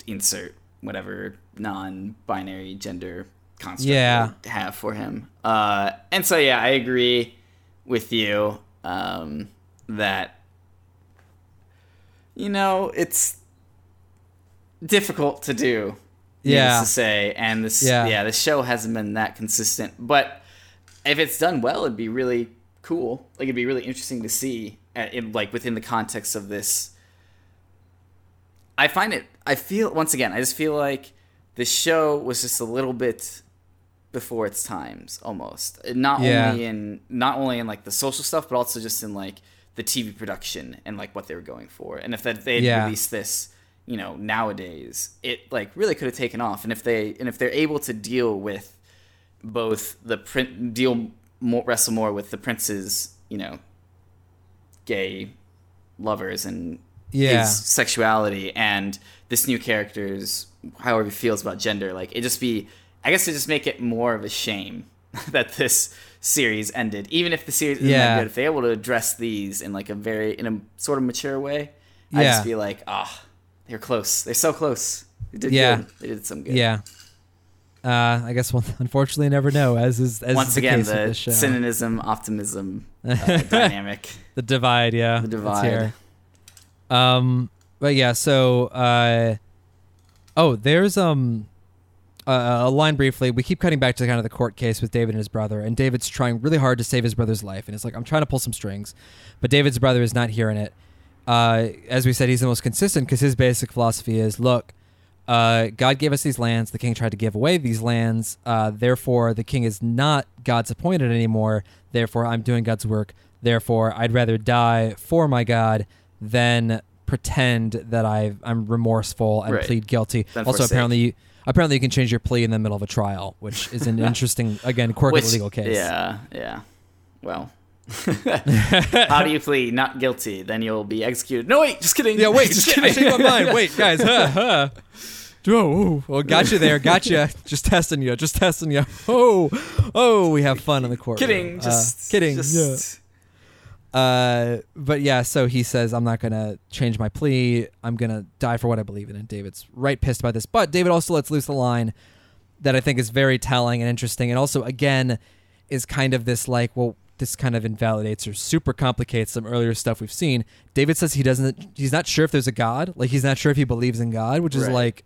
insert whatever non-binary gender construct Yeah. we have for him? Uh, and so yeah, I agree with you um, that you know it's difficult to do. Yeah. to say, and this Yeah. yeah, the show hasn't been that consistent, but if it's done well, it'd be really cool. Like it'd be really interesting to see, uh, in, like within the context of this. I find it. I feel once again. I just feel like the show was just a little bit before its times, almost. Not Yeah. only in not only in like the social stuff, but also just in like the TV production and like what they were going for. And if that they Yeah. released this, you know, nowadays, it like really could have taken off. And if they and if they're able to deal with both the print deal more wrestle more with the prince's you know gay lovers and Yeah. his sexuality and this new character's however he feels about gender like it just be i guess to just make it more of a shame that this series ended even if the series isn't Yeah. that good if they're able to address these in like a very in a sort of mature way i just feel like ah they're close they're so close they did Yeah. good. they did some good Yeah. Uh, I guess we'll unfortunately never know, as is as once is the again the cynicism optimism uh, dynamic the divide, yeah, The divide. here. Um, but yeah, so uh, oh, there's um uh, a line briefly. We keep cutting back to kind of the court case with David and his brother, and David's trying really hard to save his brother's life, and it's like I'm trying to pull some strings, but David's brother is not hearing it. Uh, as we said, he's the most consistent because his basic philosophy is: look, uh, God gave us these lands. The king tried to give away these lands. Uh, therefore, the king is not God's appointed anymore. Therefore, I'm doing God's work. Therefore, I'd rather die for my God than pretend that I I'm remorseful and Right. plead guilty. Then also, forsake. apparently, you, apparently you can change your plea in the middle of a trial, which is an interesting again quirk of Which, legal case. Yeah, yeah. Well, how do you plead not guilty? Then you'll be executed. No, wait, just kidding. Yeah, wait, just I kidding. changed my mind. Wait, guys, huh, huh. Oh, well, got you there, got you. Just testing you, just testing you. Oh, oh, we have fun in the court. kidding. Just kidding. Just, yeah. Uh, but yeah, so he says, I'm not gonna change my plea. I'm gonna die for what I believe in. And David's right pissed about this. But David also lets loose the line that I think is very telling and interesting, and also again is kind of this like, well, this kind of invalidates or super complicates some earlier stuff we've seen. David says he doesn't, he's not sure if there's a God. Like he's not sure if he believes in God, which is Right. like.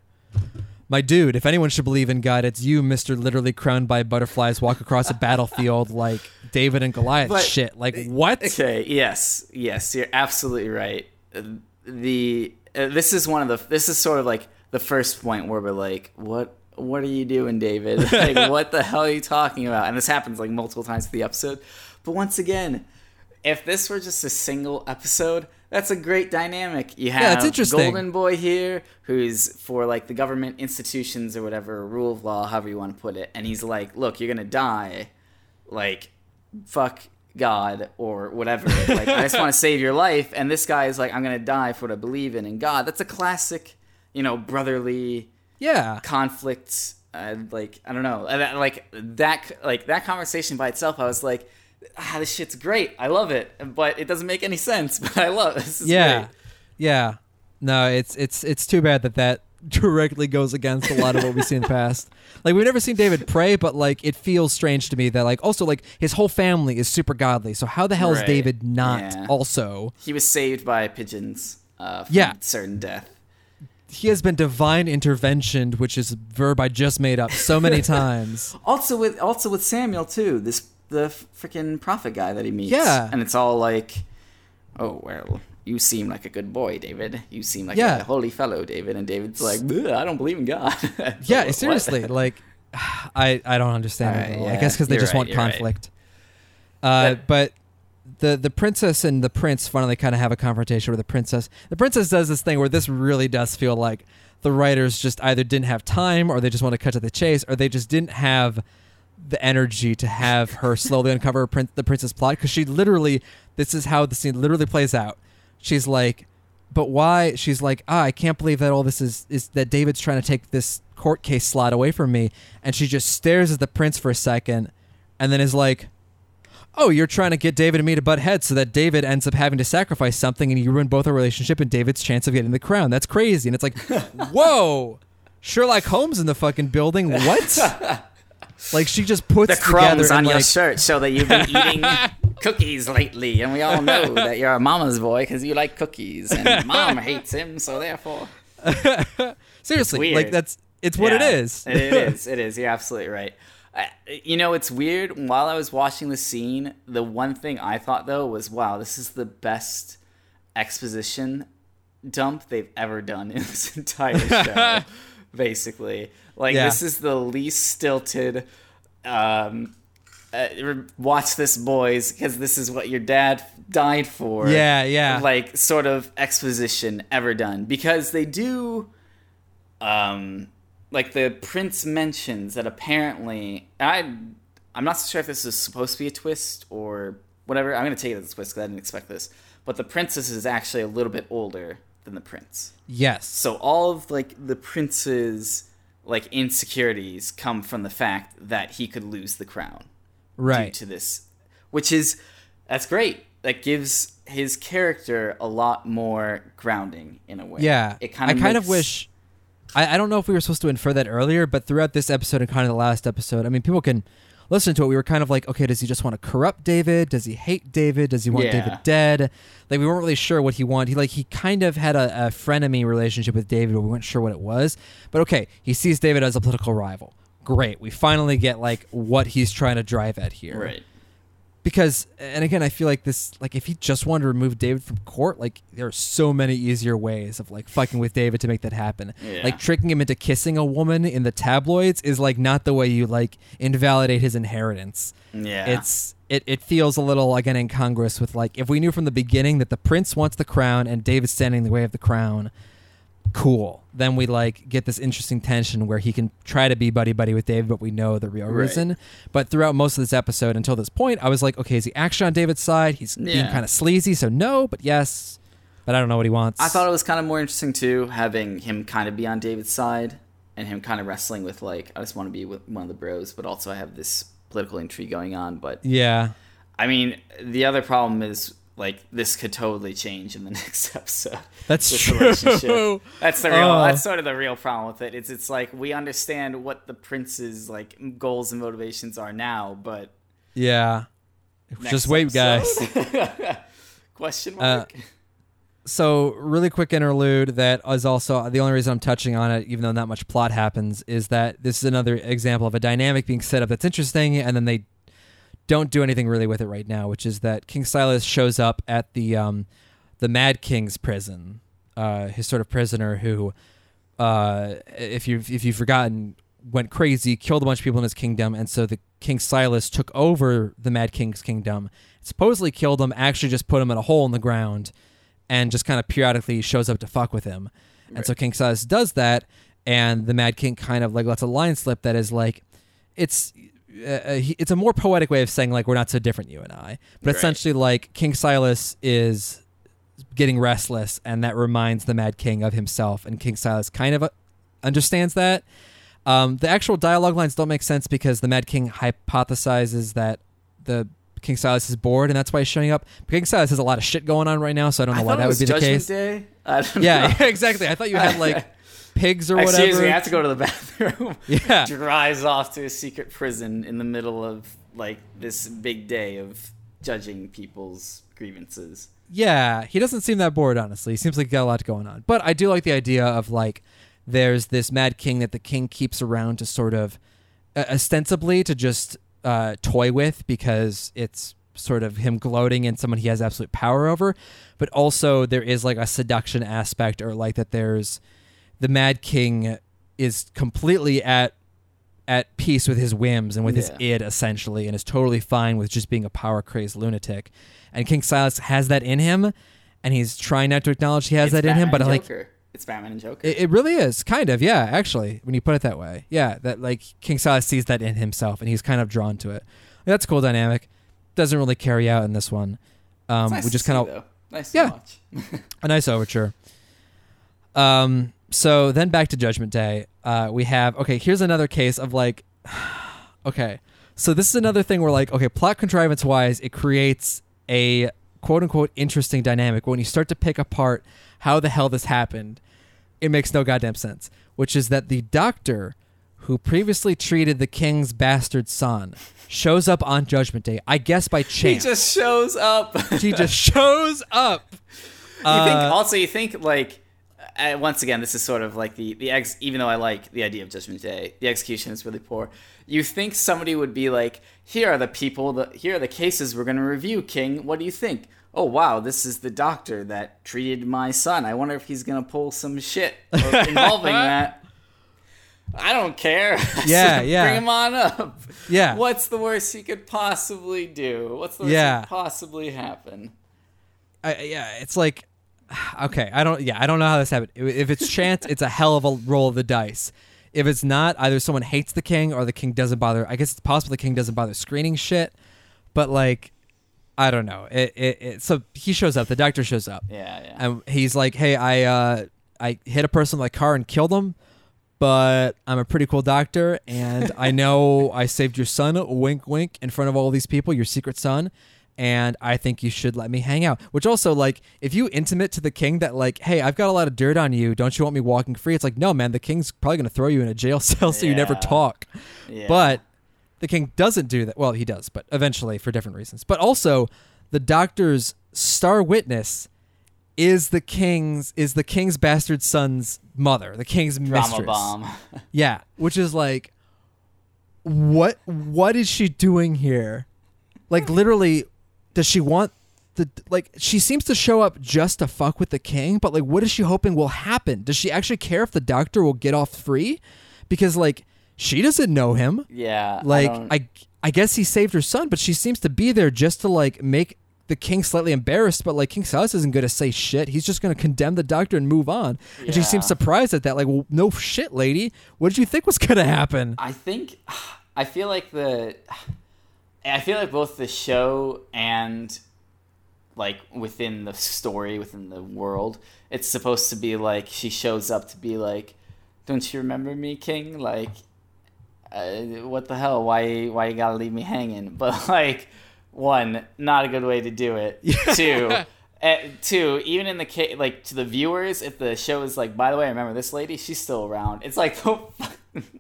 My dude, if anyone should believe in God, it's you, Mister. Literally crowned by butterflies, walk across a battlefield like David and Goliath. But- shit, like what? Okay. Yes. Yes. You're absolutely right. The uh, this is one of the this is sort of like the first point where we're like, what what are you doing, David? like, what the hell are you talking about? And this happens like multiple times in the episode. But once again, if this were just a single episode, that's a great dynamic. You have it's interesting. Golden Boy here, who's for like the government institutions or whatever, rule of law, however you want to put it, and he's like, "Look, you're gonna die, like, fuck God or whatever. Like, I just want to save your life." And this guy is like, "I'm gonna die for what I believe in in God." That's a classic, you know, brotherly Yeah, conflict uh, like i don't know like that like that conversation by itself i was like ah this shit's great i love it but it doesn't make any sense but i love it. this is yeah, great. yeah. No, it's it's it's too bad that that directly goes against a lot of what we've seen in the past. Like we've never seen David pray, but like it feels strange to me that like also like his whole family is super godly. So how the hell is David not Yeah. also? he was saved by pigeons uh from Yeah. certain death He has been divine interventioned, which is a verb I just made up so many times. also with also with samuel too this the freaking prophet guy that he meets Yeah. and it's all like oh well you seem like a good boy david you seem like Yeah. a holy fellow david and david's like i don't believe in god Yeah, seriously, like I I don't understand it. Alright, at all. I guess because they you're just right, want you're right. conflict. Uh, But- but the the princess and the prince finally kind of have a confrontation where the princess the princess does this thing where this really does feel like the writers just either didn't have time or they just want to cut to the chase or they just didn't have the energy to have her slowly uncover prin- the princess plot because she literally this is how the scene literally plays out. She's like but why? She's like ah i can't believe that all this is is that david's trying to take this court case slot away from me. And she just stares at the prince for a second and then is like oh you're trying to get david and me to butt heads so that david ends up having to sacrifice something and you ruin both our relationship and david's chance of getting the crown. That's crazy. And it's like whoa! Sherlock holmes in the fucking building? What like she just puts the crumbs on and your like shirt show that you've been eating cookies lately, and we all know that you're a mama's boy because you like cookies, and mom hates him, so therefore. seriously like that's it's what it Yeah, is it is. It is. You're absolutely right. I, you know, it's weird. While I was watching the scene, the one thing I thought though was, "Wow, this is the best exposition dump they've ever done in this entire show." basically, like Yeah. this is the least stilted. Um, uh, watch this, boys, because this is what your dad died for. Yeah yeah. Like sort of exposition ever done. Because they do um like the prince mentions that apparently i i'm not so sure if this is supposed to be a twist or whatever. I'm gonna take it as a twist because i didn't expect this. But the princess is actually a little bit older than the prince. Yes. So all of like the prince's like insecurities come from the fact that he could lose the crown right due to this, which is that's great. That gives his character a lot more grounding in a way. Yeah, it kind of I kind of wish. I, I don't know if we were supposed to infer that earlier, but throughout this episode and kind of the last episode, I mean, people can listen to it. We were kind of like, okay, does he just want to corrupt David? Does he hate David? Does he want Yeah. David dead? Like we weren't really sure what he wanted. He like he kind of had a, a frenemy relationship with David, but we weren't sure what it was. But okay, he sees David as a political rival. Great, we finally get like what he's trying to drive at here right. Because and again i feel like this like if he just wanted to remove david from court like there are so many easier ways of like fucking with david to make that happen Yeah. like tricking him into kissing a woman in the tabloids is like not the way you like invalidate his inheritance Yeah. it's it, it feels a little again incongruous with like if we knew from the beginning that the prince wants the crown and david's standing in the way of the crown cool. Then we like get this interesting tension where he can try to be buddy buddy with david but we know the real Right. reason. But throughout most of this episode until this point i was like okay is he actually on david's side? He's being kind of sleazy so no but yes. But i don't know what he wants. I thought it was kind of more interesting too, having him kind of be on David's side and him kind of wrestling with like, I just want to be with one of the bros, but also I have this political intrigue going on. But yeah. I mean, the other problem is like this could totally change in the next episode. That's this true. That's the real. Oh. That's sort of the real problem with it. It's it's like we understand what the prince's like goals and motivations are now, but yeah just wait guys episode? Question Uh, mark. so really quick interlude that is also the only reason I'm touching on it, even though not much plot happens, is that this is another example of a dynamic being set up that's interesting, and then they don't do anything really with it right now, which is that King Silas shows up at the um, the Mad King's prison, uh, his sort of prisoner who, uh, if you if you've forgotten, went crazy, killed a bunch of people in his kingdom, and so the King Silas took over the Mad King's kingdom, supposedly killed him, actually just put him in a hole in the ground, and just kind of periodically shows up to fuck with him, and so King Silas does that, and the Mad King kind of like lets a line slip that is like, it's. Uh, he, it's a more poetic way of saying like we're not so different you and I, but Right. essentially like King Silas is getting restless, and that reminds the Mad King of himself. And King Silas kind of uh, understands that. Um, the actual dialogue lines don't make sense because the Mad King hypothesizes that the King Silas is bored, and that's why he's showing up. But King Silas has a lot of shit going on right now, so I don't know I why that would be the case. Day. Yeah, know. exactly. I thought you had like pigs or Excuse whatever. me, I have to go to the bathroom. Yeah. Drives off to a secret prison in the middle of like this big day of judging people's grievances. Yeah, he doesn't seem that bored, honestly. He seems like he got a lot going on. But I do like the idea of like there's this mad king that the king keeps around to sort of uh, ostensibly to just uh, toy with because it's sort of him gloating in someone he has absolute power over. But also there is like a seduction aspect or like that there's the mad king is completely at at peace with his whims and with his id essentially and is totally fine with just being a power crazed lunatic and king silas has that in him and he's trying not to acknowledge he has It's that in him but Batman like Joker. it's Batman and Joker. it, it really is kind of yeah actually when you put it that way yeah that like king silas sees that in himself and he's kind of drawn to it that's a cool dynamic doesn't really carry out in this one um nice we just kind of nice Yeah. watch. a nice overture. Um, so then back to Judgment Day. Uh, we have okay. Here's another case of like, okay. So this is another thing where like, okay, plot contrivance wise, it creates a quote unquote interesting dynamic. When you start to pick apart how the hell this happened, it makes no goddamn sense. Which is that the doctor who previously treated the king's bastard son shows up on Judgment Day. I guess by chance. he just shows up. he just shows up. You think Uh, also you think like uh, once again this is sort of like the the ex even though I like the idea of Judgment Day the execution is really poor. You think somebody would be like, here are the people, the here are the cases we're going to review, King. What do you think? Oh wow, this is the doctor that treated my son. I wonder if he's going to pull some shit involving that. I don't care. Yeah, So yeah. Bring him on up. Yeah. What's the worst he could possibly do? What's the worst Yeah. could possibly happen? I, yeah, it's like, okay, I don't, yeah, I don't know how this happened. If- it's chance, it's a hell of a roll of the dice. If it's not, either someone hates the king or the king doesn't bother. I guess it's possible the king doesn't bother screening shit, but like, I don't know. It, it, it so he shows up. The doctor shows up, Yeah, yeah. and he's like, "Hey, I, uh, I hit a person with my car and killed him." But I'm a pretty cool doctor, and I know I saved your son, wink, wink, in front of all these people, your secret son, and I think you should let me hang out. Which also, like, if you intimate to the king that, like, hey, I've got a lot of dirt on you, don't you want me walking free? It's like, no, man, the king's probably gonna throw you in a jail cell so you never talk. Yeah. But the king doesn't do that. Well, he does, but eventually for different reasons. But also, the doctor's star witness is the king's is the king's bastard son's mother, the king's drama mistress. bomb. Yeah, which is like, what what is she doing here? Like literally, does she want the like? She seems to show up just to fuck with the king, but like, what is she hoping will happen? Does she actually care if the doctor will get off free? Because like, she doesn't know him. Yeah. Like, don't- I I guess he saved her son, but she seems to be there just to like make the king slightly embarrassed. But like, King Silas isn't going to say shit. He's just going to condemn the doctor and move on. And she seems surprised at that. Like, well, no shit, lady. What did you think was going to happen? I think I feel like the I feel like both the show and like within the story within the world it's supposed to be like she shows up to be like don't you remember me king? Like uh, what the hell? Why why you gotta leave me hanging? But like one not a good way to do it. Two uh, two even in the case like to the viewers if the show is like by the way remember this lady she's still around it's like the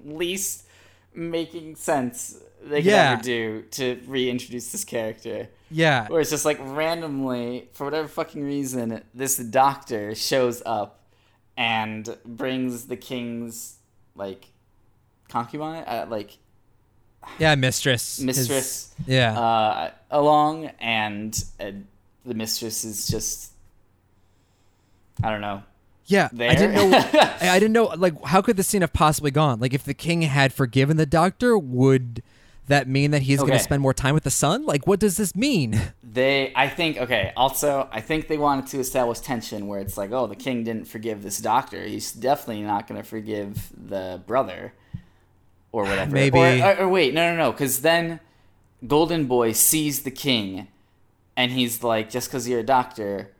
least making sense they could Yeah. ever do to reintroduce this character Yeah. where it's just like randomly for whatever fucking reason this doctor shows up and brings the king's like concubine uh, like Yeah, mistress. His- mistress yeah. uh, along and uh, the mistress is just i don't know yeah. there I didn't know. I I didn't know. Like, how could the scene have possibly gone? Like, if the king had forgiven the doctor, would that mean that he's going to spend more time with the son? Like, what does this mean? they i think okay also i think they wanted to establish tension where it's like oh the king didn't forgive this doctor he's definitely not going to forgive the brother or whatever Maybe. or, or, or wait no no no because then golden boy sees the king and he's like just because you're a doctor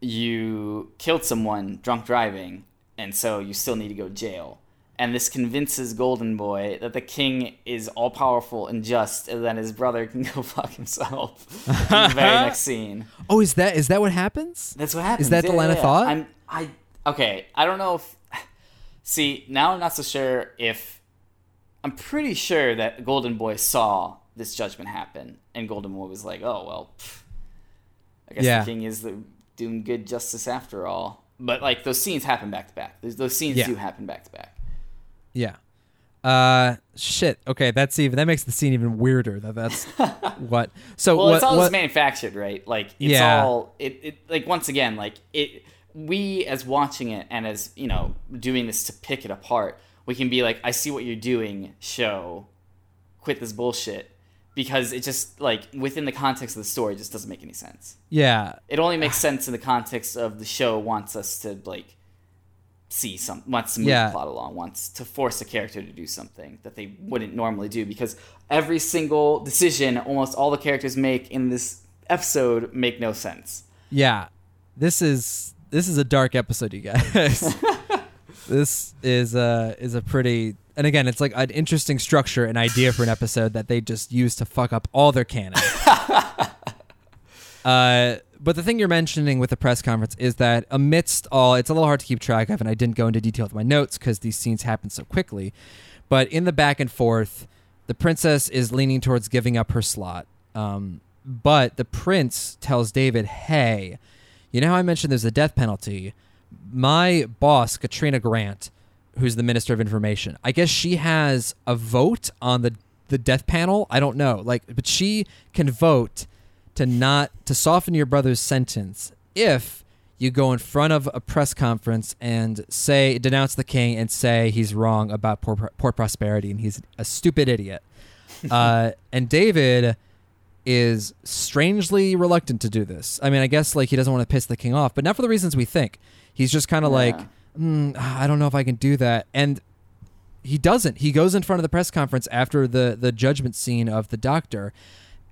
you killed someone drunk driving and so you still need to go to jail and this convinces golden boy that the king is all powerful and just and that his brother can go fuck himself in the very next scene Oh, is that is that what happens? that's what happens Is that the Yeah, line of yeah, thought? i'm i okay i don't know if see now i'm not so sure if i'm pretty sure that golden boy saw this judgment happen and golden boy was like oh well pff, i guess Yeah. the king is the, doing good justice after all but like those scenes happen back to back those, those scenes do happen back to back Yeah. Uh, shit. Okay, that's even that makes the scene even weirder. That that's what. So well what? it's all what just manufactured right like it's Yeah. all it, it like once again like it we as watching it and as you know doing this to pick it apart we can be like i see what you're doing show quit this bullshit because it just like within the context of the story it just doesn't make any sense yeah. it only makes sense in the context of the show wants us to like see some wants to move Yeah. the plot along wants to force a character to do something that they wouldn't normally do because every single decision almost all the characters make in this episode make no sense Yeah. This is this is a dark episode, you guys. this is a is a pretty and again, it's like an interesting structure, an idea for an episode that they just use to fuck up all their canon. uh, but the thing you're mentioning with the press conference is that amidst all, it's a little hard to keep track of, and I didn't go into detail with my notes because these scenes happen so quickly. But in the back and forth, the princess is leaning towards giving up her slot. Um, but the prince tells David, "Hey, you know how I mentioned there's a death penalty? My boss, Katrina Grant, who's the minister of information, I guess she has a vote on the the death panel. I don't know, like, but she can vote to not to soften your brother's sentence if you go in front of a press conference and say denounce the king and say he's wrong about poor, poor prosperity and he's a stupid idiot. uh, and David is strangely reluctant to do this. I mean, I guess like he doesn't want to piss the king off, but not for the reasons we think. He's just kind of like, mm, I don't know if I can do that, and he doesn't. He goes in front of the press conference after the the judgment scene of the doctor,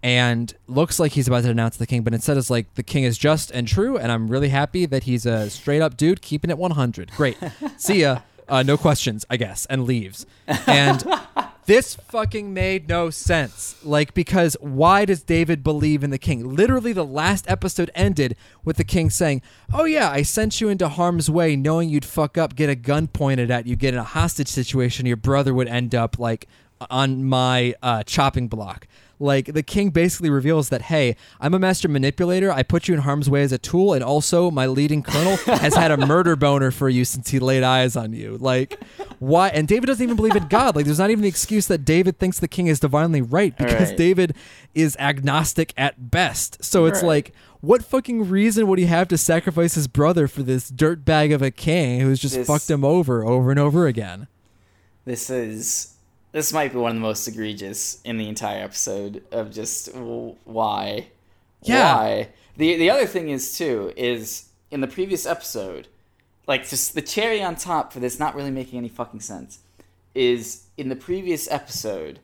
and looks like he's about to denounce the king, but instead is like the king is just and true, and I'm really happy that he's a straight up dude keeping it 100. Great, see ya. Uh, no questions, I guess, and leaves. And this fucking made no sense. Like, because why does David believe in the king? Literally, the last episode ended with the king saying, Oh, yeah, I sent you into harm's way knowing you'd fuck up, get a gun pointed at you, get in a hostage situation, your brother would end up, like, on my uh, chopping block. Like, the king basically reveals that, hey, I'm a master manipulator. I put you in harm's way as a tool, and also my leading colonel has had a murder boner for you since he laid eyes on you. Like, why and David doesn't even believe in God. Like there's not even the excuse that David thinks the king is divinely right because Right. David is agnostic at best. So it's Right. like what fucking reason would he have to sacrifice his brother for this dirtbag of a king who's just This- fucked him over over and over again? This is this might be one of the most egregious in the entire episode of just why, Yeah. why. The the other thing is too is in the previous episode, like just the cherry on top for this not really making any fucking sense is in the previous episode,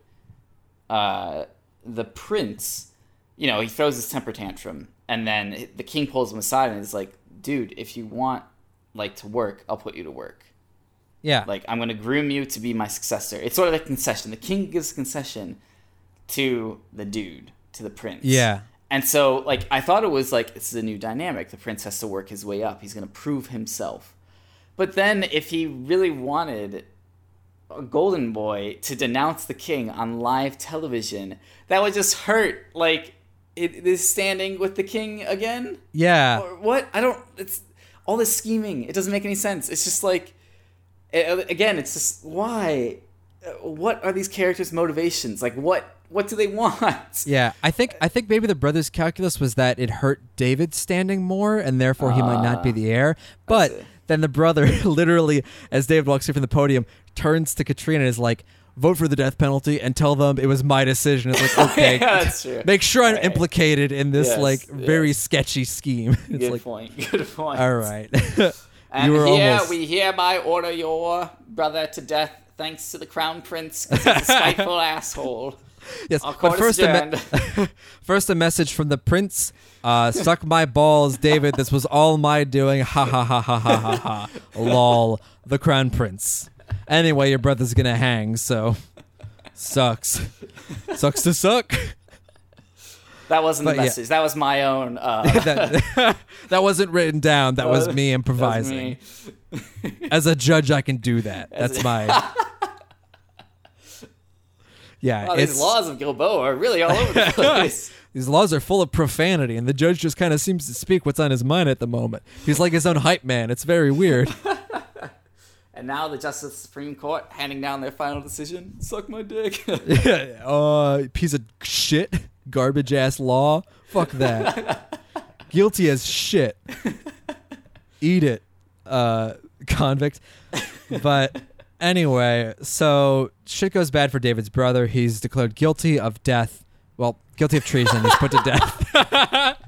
uh, the prince, you know, he throws his temper tantrum, and then the king pulls him aside and is like, "Dude, if you want like to work, I'll put you to work." Yeah. Like I'm going to groom you to be my successor. It's sort of a concession. The king gives a concession to the dude, to the prince. Yeah. And so, like, I thought it was like it's a new dynamic. The prince has to work his way up. He's going to prove himself. But then, if he really wanted a golden boy to denounce the king on live television, that would just hurt. Like, it is standing with the king again. yeah. Or what? I don't. It's all this scheming. It doesn't make any sense. It's just like, again, it's just why? Uh, What are these characters' motivations? Like, what? What do they want? Yeah, I think I think maybe the brothers' calculus was that it hurt David standing more, and therefore he might not be the heir. But then the brother, literally, as David walks in from the podium, turns to Katrina and is like, "Vote for the death penalty and tell them it was my decision." It's like, okay, yeah, make sure I'm Right. implicated in this Yes, like very sketchy scheme. It's Good like, point. Good point. all right, And here almost we hereby order your brother to death, thanks to the crown prince, he's a spiteful asshole. yes. Our But first, a me- first a message from the prince. Uh, suck my balls, David. This was all my doing. Ha ha ha ha ha ha ha. Lol. The crown prince. Anyway, your brother's gonna hang, so sucks. Sucks to suck. That wasn't But the yeah. message. That was my own. Uh, that, that wasn't written down. That was me that was improvising. me. As a judge, I can do that. That's a- my. Yeah, Wow, it's these laws of Gilboa are really all over the place. These laws are full of profanity, and the judge just kind of seems to speak what's on his mind at the moment. He's like his own hype man. It's very weird. and now the Justice Supreme Court handing down their final decision. Suck my dick. Yeah, uh, piece of shit, garbage ass law. Fuck that. Guilty as shit. Eat it, uh, convict. But anyway, so shit goes bad for David's brother. He's declared guilty of death. Well, guilty of treason. He's put to death.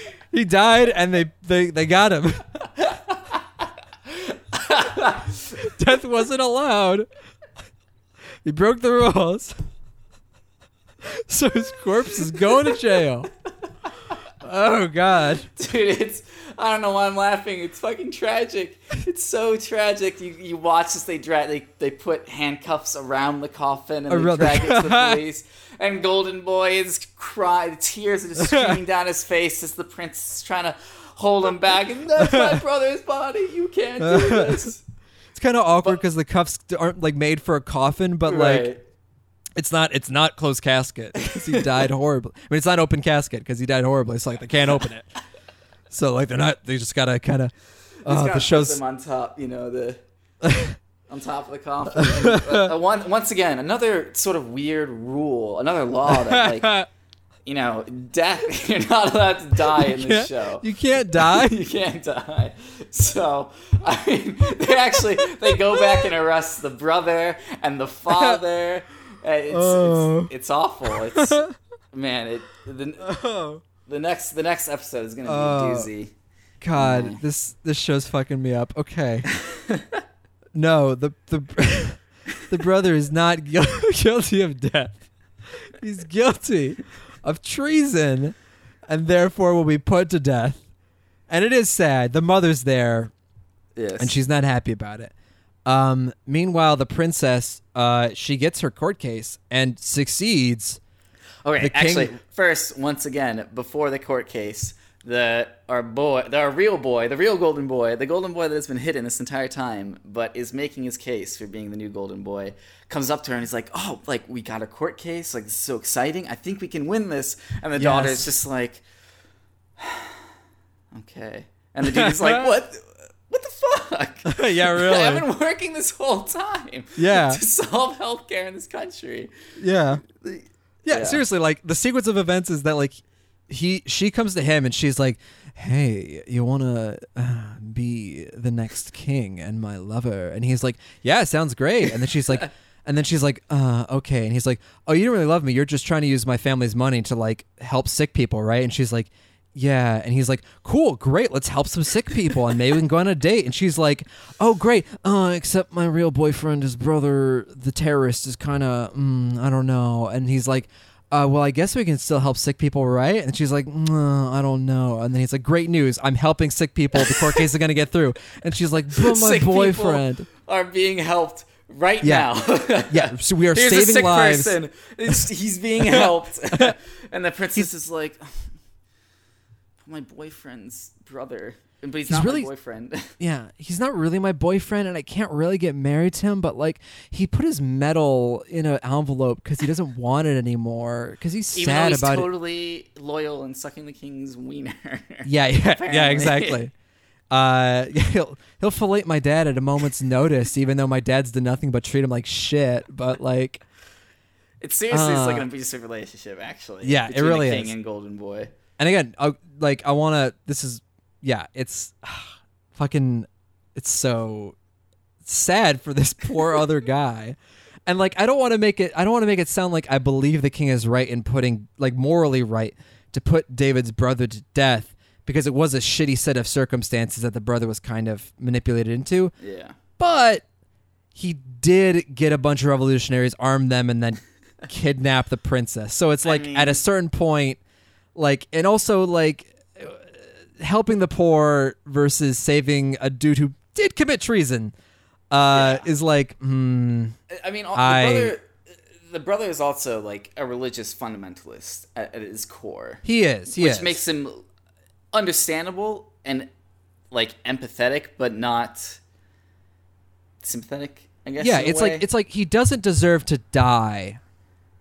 he died, and they they they got him. death wasn't allowed. He broke the rules. So his corpse is going to jail. Oh God. Dude, it's I don't know why I'm laughing. It's fucking tragic. It's so tragic. You you watch as they drag they they put handcuffs around the coffin and Around they the- drag it to the police. And Golden Boy is crying, tears are just streaming down his face as the prince is trying to hold him back. And that's my brother's body. You can't do this. It's kind of awkward because the cuffs aren't like made for a coffin, but like Right. It's not it's not closed casket he died horribly. I mean, it's not open casket because he died horribly. It's like they can't open it. So like they're not. They just gotta kind of. He's Oh, the show's them on top, you know, the on top of the coffin. Uh, uh, one, once again, another sort of weird rule, another law that like you know, death. You're not allowed to die in this show. You can't die. you can't die. So I mean, they actually they go back and arrest the brother and the father. Uh, It's, Oh. it's it's awful. It's man. It the, oh the next the next episode is gonna be Oh. a doozy. God, this this show's fucking me up. Okay. no, the the the brother is not guil- guilty of death. He's guilty of treason, and therefore will be put to death. And it is sad. The mother's there, Yes. and she's not happy about it. Um, meanwhile, the princess, uh, she gets her court case and succeeds. Okay, king- actually, first, once again, before the court case, the our boy, the, our real boy, the real golden boy, the golden boy that has been hidden this entire time, but is making his case for being the new golden boy, comes up to her and he's like, "Oh, like we got a court case, like this is so exciting. I think we can win this." And the daughter is just like, "Okay," and the dude is like, "What?" What the fuck? yeah, really. I've been working this whole time. Yeah. To solve healthcare in this country. Yeah. yeah. Yeah. seriously, like the sequence of events is that like he she comes to him and she's like, "Hey, you want to uh, be the next king and my lover?" And he's like, "Yeah, sounds great." And then she's like and then she's like, "Uh, okay." And he's like, "Oh, you don't really love me. You're just trying to use my family's money to like help sick people, right?" And she's like, yeah. And he's like, cool, great. Let's help some sick people and maybe we can go on a date. And she's like, oh, great. Uh, except my real boyfriend, his brother, the terrorist, is kind of, mm, I don't know. And he's like, uh, well, I guess we can still help sick people, right? And she's like, mm, I don't know. And then he's like, great news. I'm helping sick people. The court case is going to get through. And she's like, but my Sick boyfriend. are being helped right Yeah. now. Yeah, so we are Here's a saving sick lives. person. It's- he's being helped, and the princess is like, "My boyfriend's brother, but he's, He's not really- my boyfriend." Yeah, he's not really my boyfriend, and I can't really get married to him. But like, he put his medal in an envelope because he doesn't want it anymore. Because he's Even sad he's about it. totally loyal and sucking the king's wiener. Yeah, yeah, yeah, exactly. Uh, he'll he'll fillet my dad at a moment's notice, even though my dad's done nothing but treat him like shit. But like, it seriously is like Uh, an abusive relationship, actually. Yeah, it really the king is. and Golden Boy. And again, I, like I want to. This is yeah, it's fucking. It's so sad for this poor other guy. And like I don't want to make it I don't want to make it sound like I believe the king is right in putting like morally right to put David's brother to death because it was a shitty set of circumstances that the brother was kind of manipulated into. Yeah. But he did get a bunch of revolutionaries, arm them, and then kidnap the princess. So it's I like at a certain point, like, and also like uh, helping the poor versus saving a dude who did commit treason uh, Yeah. is like, hmm, I mean, I- the brother, the brother is also like a religious fundamentalist at, at his core, he is, he which is. makes him understandable and like empathetic, but not sympathetic. I guess. yeah, it's way. like it's like he doesn't deserve to die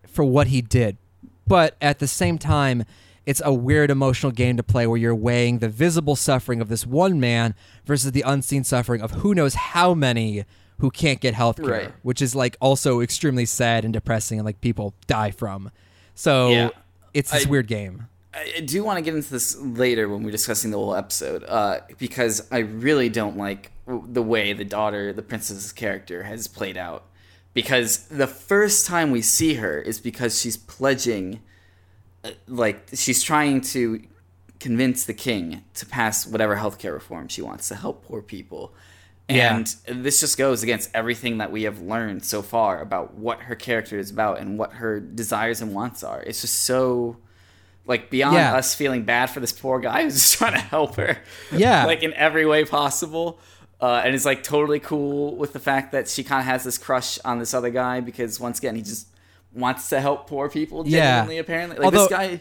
for what he did, but at the same time, it's a weird emotional game to play where you're weighing the visible suffering of this one man versus the unseen suffering of who knows how many who can't get health care, Right. which is like also extremely sad and depressing and like people die from. So Yeah. it's this I- weird game. I do want to get into this later when we're discussing the whole episode, uh, because I really don't like the way the daughter, the princess's character, has played out. Because the first time we see her is because she's pledging, like she's trying to convince the king to pass whatever healthcare reform she wants to help poor people. Yeah. And this just goes against everything that we have learned so far about what her character is about and what her desires and wants are. It's just so like beyond Yeah. us feeling bad for this poor guy who's just trying to help her Yeah. like in every way possible uh, and is like totally cool with the fact that she kind of has this crush on this other guy because once again he just wants to help poor people Yeah. apparently like Although- this guy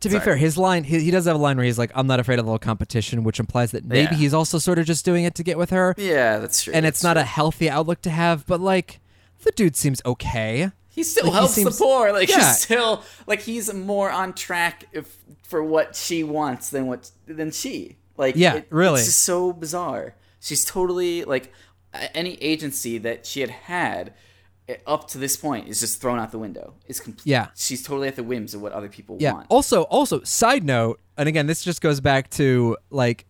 To be Sorry. fair, his line he, he does have a line where he's like, "I'm not afraid of a little competition," which implies that maybe Yeah. he's also sort of just doing it to get with her. yeah that's true and that's it's not true. a healthy outlook to have, but like the dude seems okay. he still like, he helps seems- the poor like Yeah. he's still like he's more on track if for what she wants than what than she like Yeah, it- really. it's just so bizarre she's totally like any agency that she had had up to this point is just thrown out the window it's complete Yeah. she's totally at the whims of what other people Yeah. want Also, also, side note, and again, this just goes back to like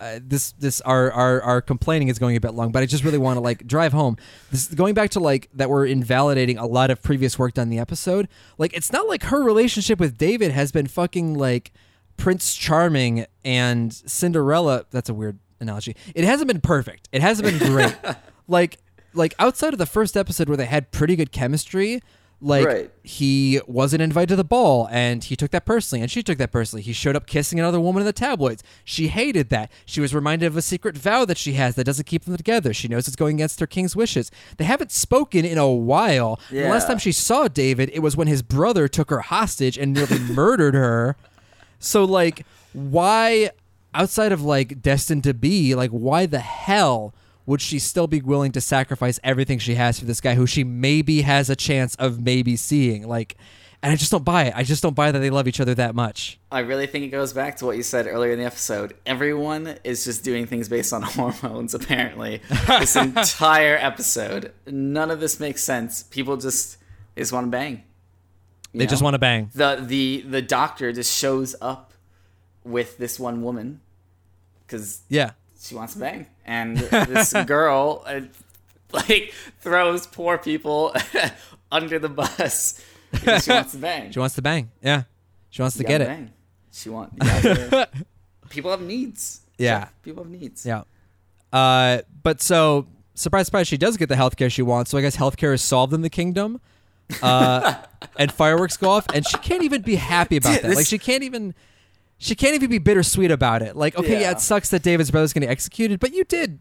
uh, this this our, our our complaining is going a bit long, but I just really want to like drive home. This going back to like that we're invalidating a lot of previous work done in the episode. Like it's not like her relationship with David has been fucking like Prince Charming and Cinderella. That's a weird analogy. It hasn't been perfect. It hasn't been great. like like outside of the first episode where they had pretty good chemistry, like Right. he wasn't invited to the ball and he took that personally and she took that personally. He showed up kissing another woman in the tabloids. She hated that. She was reminded of a secret vow that she has that doesn't keep them together. She knows it's going against her king's wishes. They haven't spoken in a while. The last time she saw David, it was when his brother took her hostage and nearly murdered her. So like why outside of like destined to be, like why the hell would she still be willing to sacrifice everything she has for this guy who she maybe has a chance of maybe seeing? Like and I just don't buy it. I just don't buy that they love each other that much. I really think it goes back to what you said earlier in the episode. Everyone is just doing things based on hormones, apparently. this entire episode. None of this makes sense. People just they just want to bang. You They just want to bang. the the the doctor just shows up with this one woman because Yeah. She wants to bang, and this girl uh, like throws poor people under the bus she wants to bang. She wants to bang. Yeah. She wants to get gotta it. bang. She want. people have needs. Yeah. Jeff. people have needs. Yeah. Uh, but so surprise, surprise, she does get the healthcare she wants. So I guess healthcare is solved in the kingdom. Uh, and fireworks go off, and she can't even be happy about Dude, that. this- Like she can't even. She can't even be bittersweet about it. Like, okay, yeah, Yeah. it sucks that David's brother's getting executed, but you did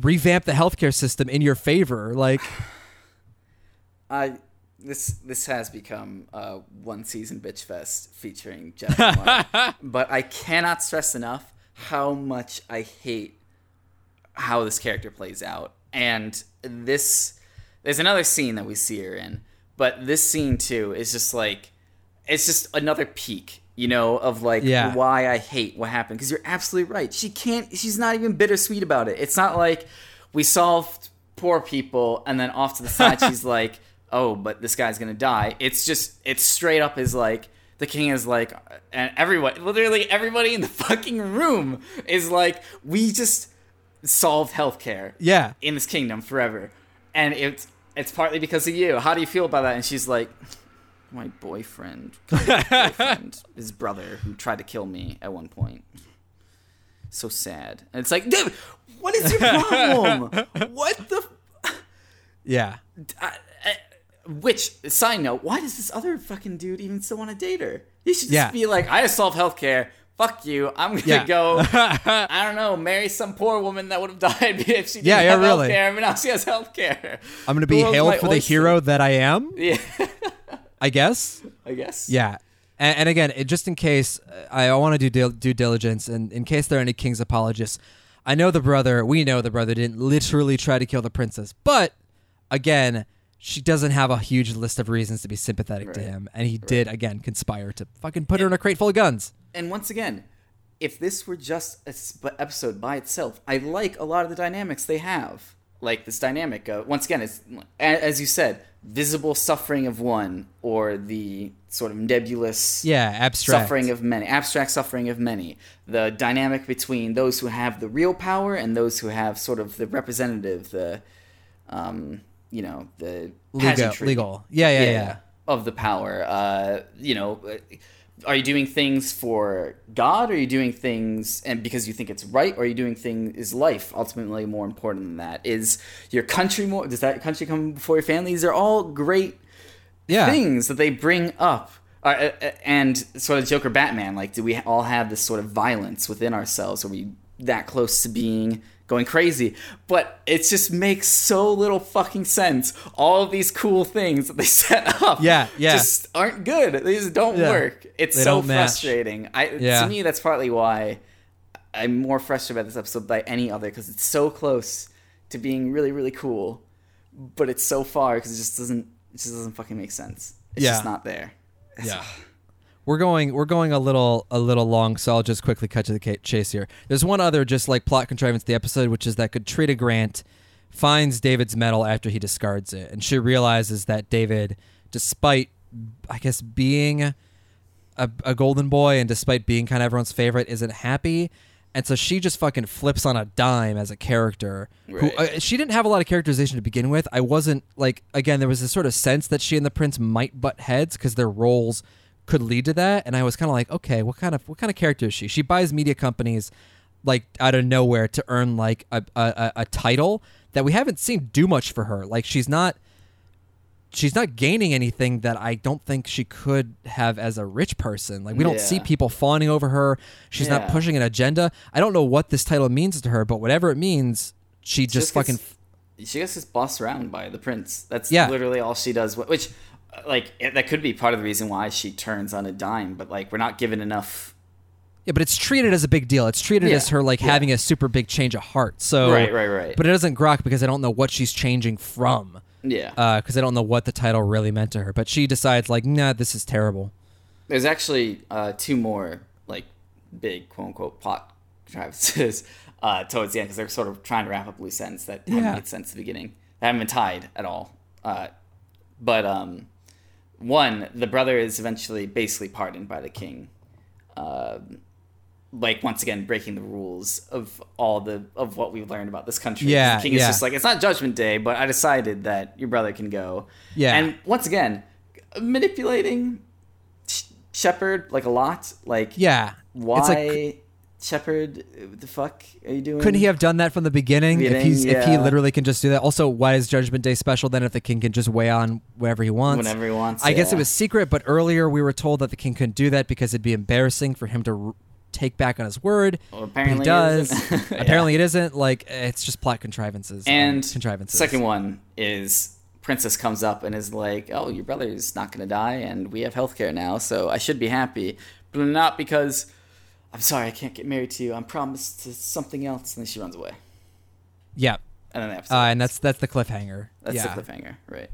revamp the healthcare system in your favor. Like, I this this has become a one season bitch fest featuring Jeff. Mark. but I cannot stress enough how much I hate how this character plays out. And this there's another scene that we see her in, but this scene too is just like it's just another peak, you know, of like Yeah. why I hate what happened. Because you're absolutely right. She can't. She's not even bittersweet about it. It's not like we solved poor people and then off to the side she's like, oh, but this guy's gonna die. It's just it's straight up is like the king is like, and everyone, literally everybody in the fucking room is like, we just solved healthcare yeah, in this kingdom forever, and it's it's partly because of you. How do you feel about that? And she's like, my boyfriend, boyfriend, his brother who tried to kill me at one point. So sad. And it's like, dude, what is your problem? what the? yeah. I, I, which side note? Why does this other fucking dude even still want to date her? He should just Yeah. be like, I just solved healthcare. Fuck you. I'm gonna Yeah. go. I don't know. Marry some poor woman that would have died if she didn't Yeah, yeah, have really. healthcare, but now she has healthcare. I'm gonna be hailed for the hero that I am. Yeah, I guess. I guess. Yeah. And, and again, it, just in case, uh, I want to do dil- due diligence, and in case there are any King's apologists, I know the brother, we know the brother didn't literally try to kill the princess, but again, she doesn't have a huge list of reasons to be sympathetic to him, and he did again conspire to fucking put her in a crate full of guns. And once again, if this were just a sp- episode by itself, I like a lot of the dynamics they have. Like this dynamic of, once again, it's as you said, visible suffering of one, or the sort of nebulous Yeah, abstract. suffering of many, abstract suffering of many. The dynamic between those who have the real power and those who have sort of the representative, the, um, you know, the legal, legal. Yeah, yeah, yeah. of the power. Uh, you know, are you doing things for God? Or are you doing things and because you think it's right? Or are you doing things? Is life ultimately more important than that? Is your country more? Does that country come before your family? These are all great Yeah. things that they bring up. Uh, uh, and sort of Joker Batman, like, do we all have this sort of violence within ourselves? Are we that close to being going crazy? But it just makes so little fucking sense. All of these cool things that they set up, Yeah, yeah. just aren't good. They just don't Yeah. work. It's They so frustrating. I Yeah. to me, that's partly why I'm more frustrated about this episode than any other because it's so close to being really, really cool, but it's so far because it just doesn't, it just doesn't fucking make sense. It's just not there. It's- Yeah. We're going we're going a little a little long, so I'll just quickly cut to the chase here. There's one other just like plot contrivance to the episode, which is that Katrina Grant finds David's medal after he discards it, and she realizes that David, despite I guess being a, a golden boy and despite being kind of everyone's favorite, isn't happy. And so she just fucking flips on a dime as a character. Who uh, she didn't have a lot of characterization to begin with. I wasn't like again there was this sort of sense that she and the prince might butt heads because their roles could lead to that. And I was kind of like, okay, what kind of what kind of character is she? She buys media companies like out of nowhere to earn like a a, a- title that we haven't seen do much for her. Like she's not she's not gaining anything that I don't think she could have as a rich person. Like we don't see people fawning over her. She's not pushing an agenda. I don't know what this title means to her, but whatever it means, she just, just gets- fucking She gets just bossed around by the prince. That's Yeah. literally all she does. Which, like, that could be part of the reason why she turns on a dime. But like, we're not given enough. Yeah, but it's treated as a big deal. It's treated Yeah, as her like yeah. having a super big change of heart. So Right, right, right. But it doesn't grok because I don't know what she's changing from. Yeah. because I don't know what the title really meant to her. But she decides like, nah, this is terrible. There's actually uh, two more like big quote unquote plot contrivances uh, towards the end because they're sort of trying to wrap up loose ends that haven't Yeah. made sense at the beginning. They haven't been tied at all. Uh, but um, one, the brother is eventually basically pardoned by the king. Uh, like once again breaking the rules of all the of what we've learned about this country. Yeah, the king is just like it's not Judgment Day, but I decided that your brother can go. Yeah. and once again, manipulating Shepherd like a lot. Like Yeah, why It's like, Shepherd? The fuck are you doing? couldn't he have done that from the beginning? if Beginning, he's if he literally can just do that. Also, why is Judgment Day special then? If the king can just weigh on whatever he wants, whenever he wants? I guess it was secret, but earlier we were told that the king couldn't do that because it'd be embarrassing for him to r- take back on his word. Well, apparently he does. Yeah. Apparently, it isn't. Like it's just plot contrivances um, And contrivances. second one is Princess comes up and is like, "Oh, your brother's not gonna die, and we have healthcare now, so I should be happy, but not because I'm sorry I can't get married to you. I'm promised to something else." And then she runs away, yeah, and then the episode uh, and that's that's the cliffhanger. that's yeah. the cliffhanger, right?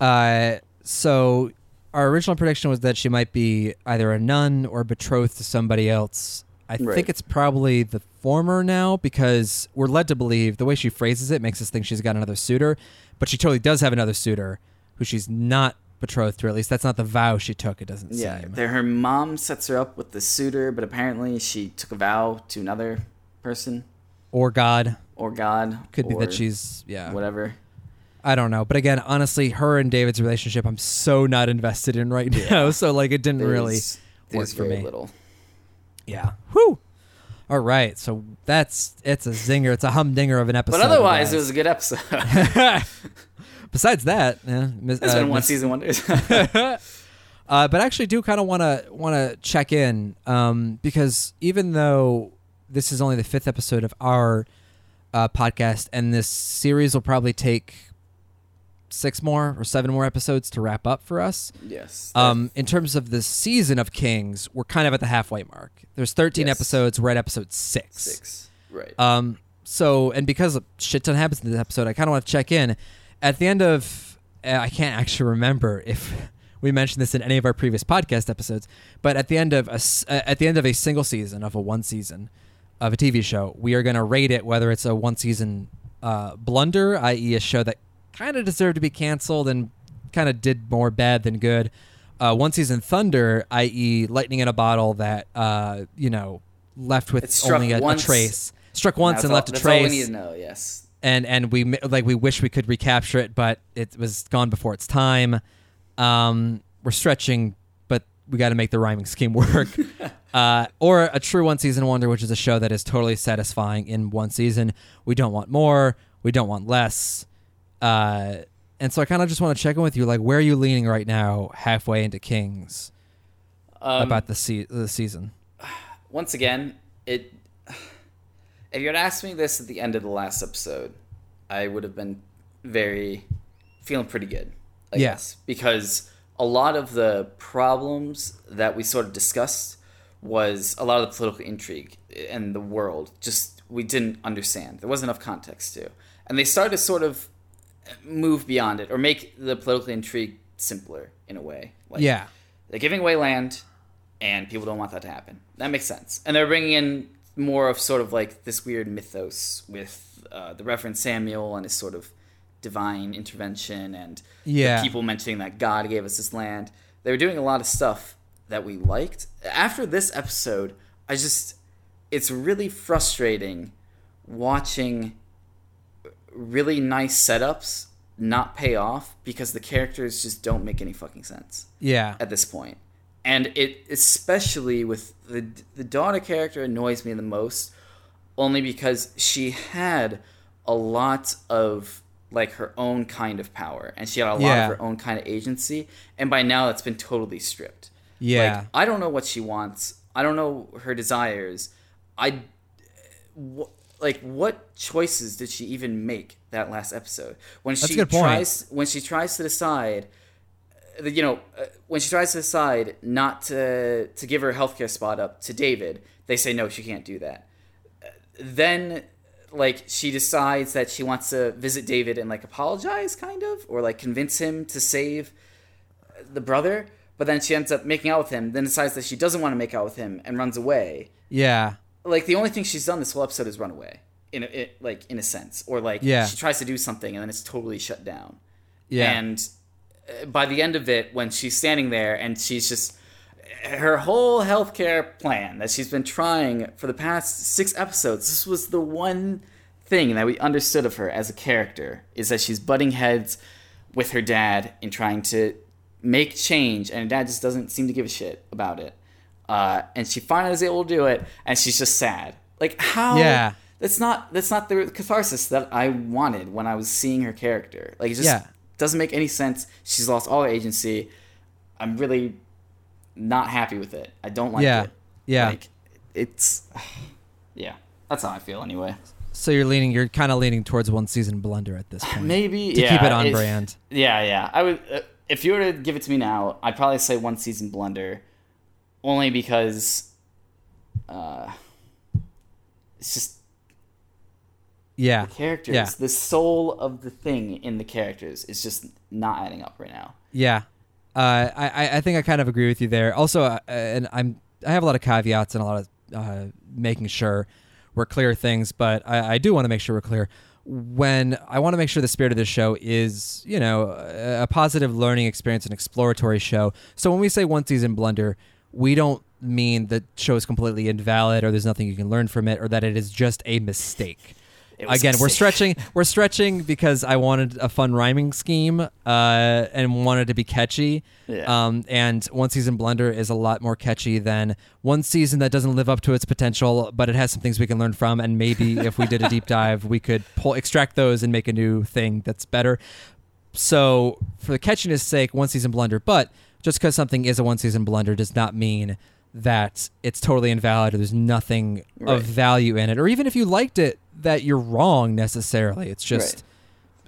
Uh, so our original prediction was that she might be either a nun or betrothed to somebody else. I Right. think it's probably the former now because we're led to believe the way she phrases it makes us think she's got another suitor, but she totally does have another suitor who she's not betrothed to. At least that's not the vow she took. It doesn't Yeah, seem. there, her mom sets her up with the suitor, but apparently she took a vow to another person Or God. or God. Could be that she's yeah. whatever. I don't know. But again, honestly, her and David's relationship I'm so not invested in right now. So like it didn't really work there's for me. Little. Yeah. Whew. All right. So that's it's a zinger. It's a humdinger of an episode. But otherwise, guys. it was a good episode. Besides that, yeah, mis- it's uh, been one mis- season wonders. uh, but I actually do kind of want to want to check in um, because even though this is only the fifth episode of our uh, podcast, and this series will probably take six more or seven more episodes to wrap up for us. yes. Um, in terms of the season of Kings, we're kind of at the halfway mark. There's 13 Yes. episodes. We're at episode six. six. Right. Um, so, and because a shit ton happens in this episode, I kind of want to check in. At the end of, uh, I can't actually remember if we mentioned this in any of our previous podcast episodes, but at the end of a, uh, at the end of a single season of a one season of a TV show, we are going to rate it whether it's a one season uh, blunder, i.e., a show that kind of deserved to be canceled and kind of did more bad than good. Uh, one season thunder, i.e., lightning in a bottle that uh, you know left with only a, a trace, struck once and all- left a that's all we trace need to know. Yes. And and we like we wish we could recapture it, but it was gone before its time. Um, we're stretching, but we got to make the rhyming scheme work. uh, or a true one season wonder, which is a show that is totally satisfying in one season. We don't want more. We don't want less. Uh, and so I kind of just want to check in with you, like where are you leaning right now, halfway into Kings, Um, about the se- the season? once again, it. If you had asked me this at the end of the last episode, I would have been very feeling pretty good. I Yeah. guess because a lot of the problems that we sort of discussed was a lot of the political intrigue and the world. Just we didn't understand. There wasn't enough context to, and they started to sort of move beyond it or make the political intrigue simpler in a way. Like, yeah, they're giving away land, and people don't want that to happen. That makes sense. And they're bringing in more of sort of like this weird mythos with uh, the Reverend Samuel and his sort of divine intervention and Yeah. the people mentioning that God gave us this land. They were doing a lot of stuff that we liked. After this episode, I just it's really frustrating watching really nice setups not pay off because the characters just don't make any fucking sense yeah, at this point. And it especially with the the daughter character annoys me the most only because she had a lot of like her own kind of power and she had a lot Yeah. of her own kind of agency and by now that's been totally stripped. yeah. Like I don't know what she wants. I don't know her desires. I wh- like what choices did she even make that last episode when That's she tries when she tries to decide you know uh, when she tries to decide not to to give her healthcare spot up to David they say no she can't do that Uh, then like she decides that she wants to visit David and like apologize, kind of, or like convince him to save the brother. But then she ends up making out with him. Then decides that she doesn't want to make out with him and runs away. Yeah. Like the only thing she's done this whole episode is run away. In a, it, like in a sense, or like Yeah. she tries to do something and then it's totally shut down. Yeah. And uh, by the end of it, when she's standing there and she's just her whole healthcare plan that she's been trying for the past six episodes, this was the one thing that we understood of her as a character is that she's butting heads with her dad in trying to make change, and her dad just doesn't seem to give a shit about it. Uh, and she finally is able to do it, and she's just sad. Like how? Yeah. That's not that's not the catharsis that I wanted when I was seeing her character. Like just Yeah. Doesn't make any sense. She's lost all her agency. I'm really not happy with it. I don't like Yeah. it. Yeah. Like it's yeah. That's how I feel anyway. so you're leaning, you're kind of leaning towards one season blunder at this point. Maybe to yeah, keep it on if- brand. Yeah, yeah. I would uh, if you were to give it to me now, I'd probably say one season blunder, only because uh, it's just Yeah. The characters. Yeah. The soul of the thing in the characters is just not adding up right now. Yeah, uh, I I- think I kind of agree with you there. Also, uh, and I'm I have a lot of caveats and a lot of uh, making sure we're clear things, but I, I do want to make sure we're clear. When I want to make sure the spirit of this show is, you know, a, a positive learning experience, an exploratory show. So when we say one season blunder, we don't mean the show is completely invalid or there's nothing you can learn from it or that it is just a mistake. Again, we're stretching. We're stretching because I wanted a fun rhyming scheme uh, and wanted to be catchy. Yeah. Um, and one season blunder is a lot more catchy than one season that doesn't live up to its potential, but it has some things we can learn from. And maybe if we did a deep dive, we could pull extract those and make a new thing that's better. So for the catchiness sake, one season blunder. But just because something is a one season blunder does not mean that it's totally invalid or there's nothing Right. of value in it. Or even if you liked it, that you're wrong necessarily. It's just Right.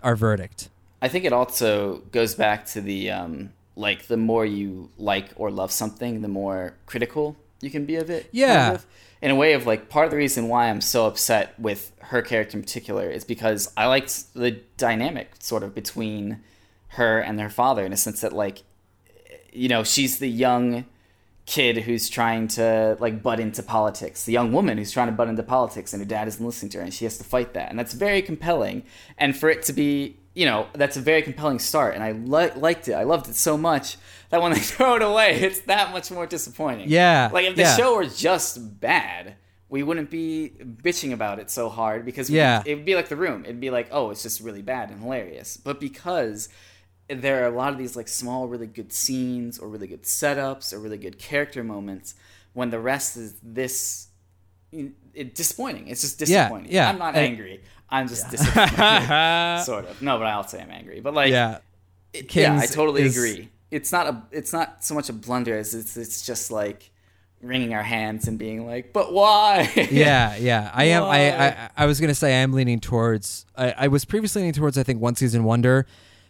our verdict. I think it also goes back to the um, like the more you like or love something, the more critical you can be of it. kind Yeah. of. In a way of like part of the reason why I'm so upset with her character in particular is because I liked the dynamic sort of between her and her father in a sense that like you know, she's the young kid who's trying to like butt into politics, the young woman who's trying to butt into politics, and her dad isn't listening to her, and she has to fight that, and that's very compelling. And for it to be, you know, that's a very compelling start, and I li- liked it. I loved it so much that when they throw it away, it's that much more disappointing. Yeah, like if the yeah. show were just bad. We wouldn't be bitching about it so hard because Yeah. it would be like the room. It'd be like, oh, it's just really bad and hilarious. But because there are a lot of these like small, really good scenes or really good setups or really good character moments when the rest is this it, disappointing. It's just disappointing. yeah. I'm not angry. I'm just disappointed. sort of. No, but I'll say I'm angry. But like, yeah. it- yeah, I totally is- agree. It's not a. It's not so much a blunder as it's. It's just like wringing our hands and being like, but why? yeah, yeah. I am. I, I I was gonna say I am leaning towards. I, I was previously leaning towards. I think one season wonder,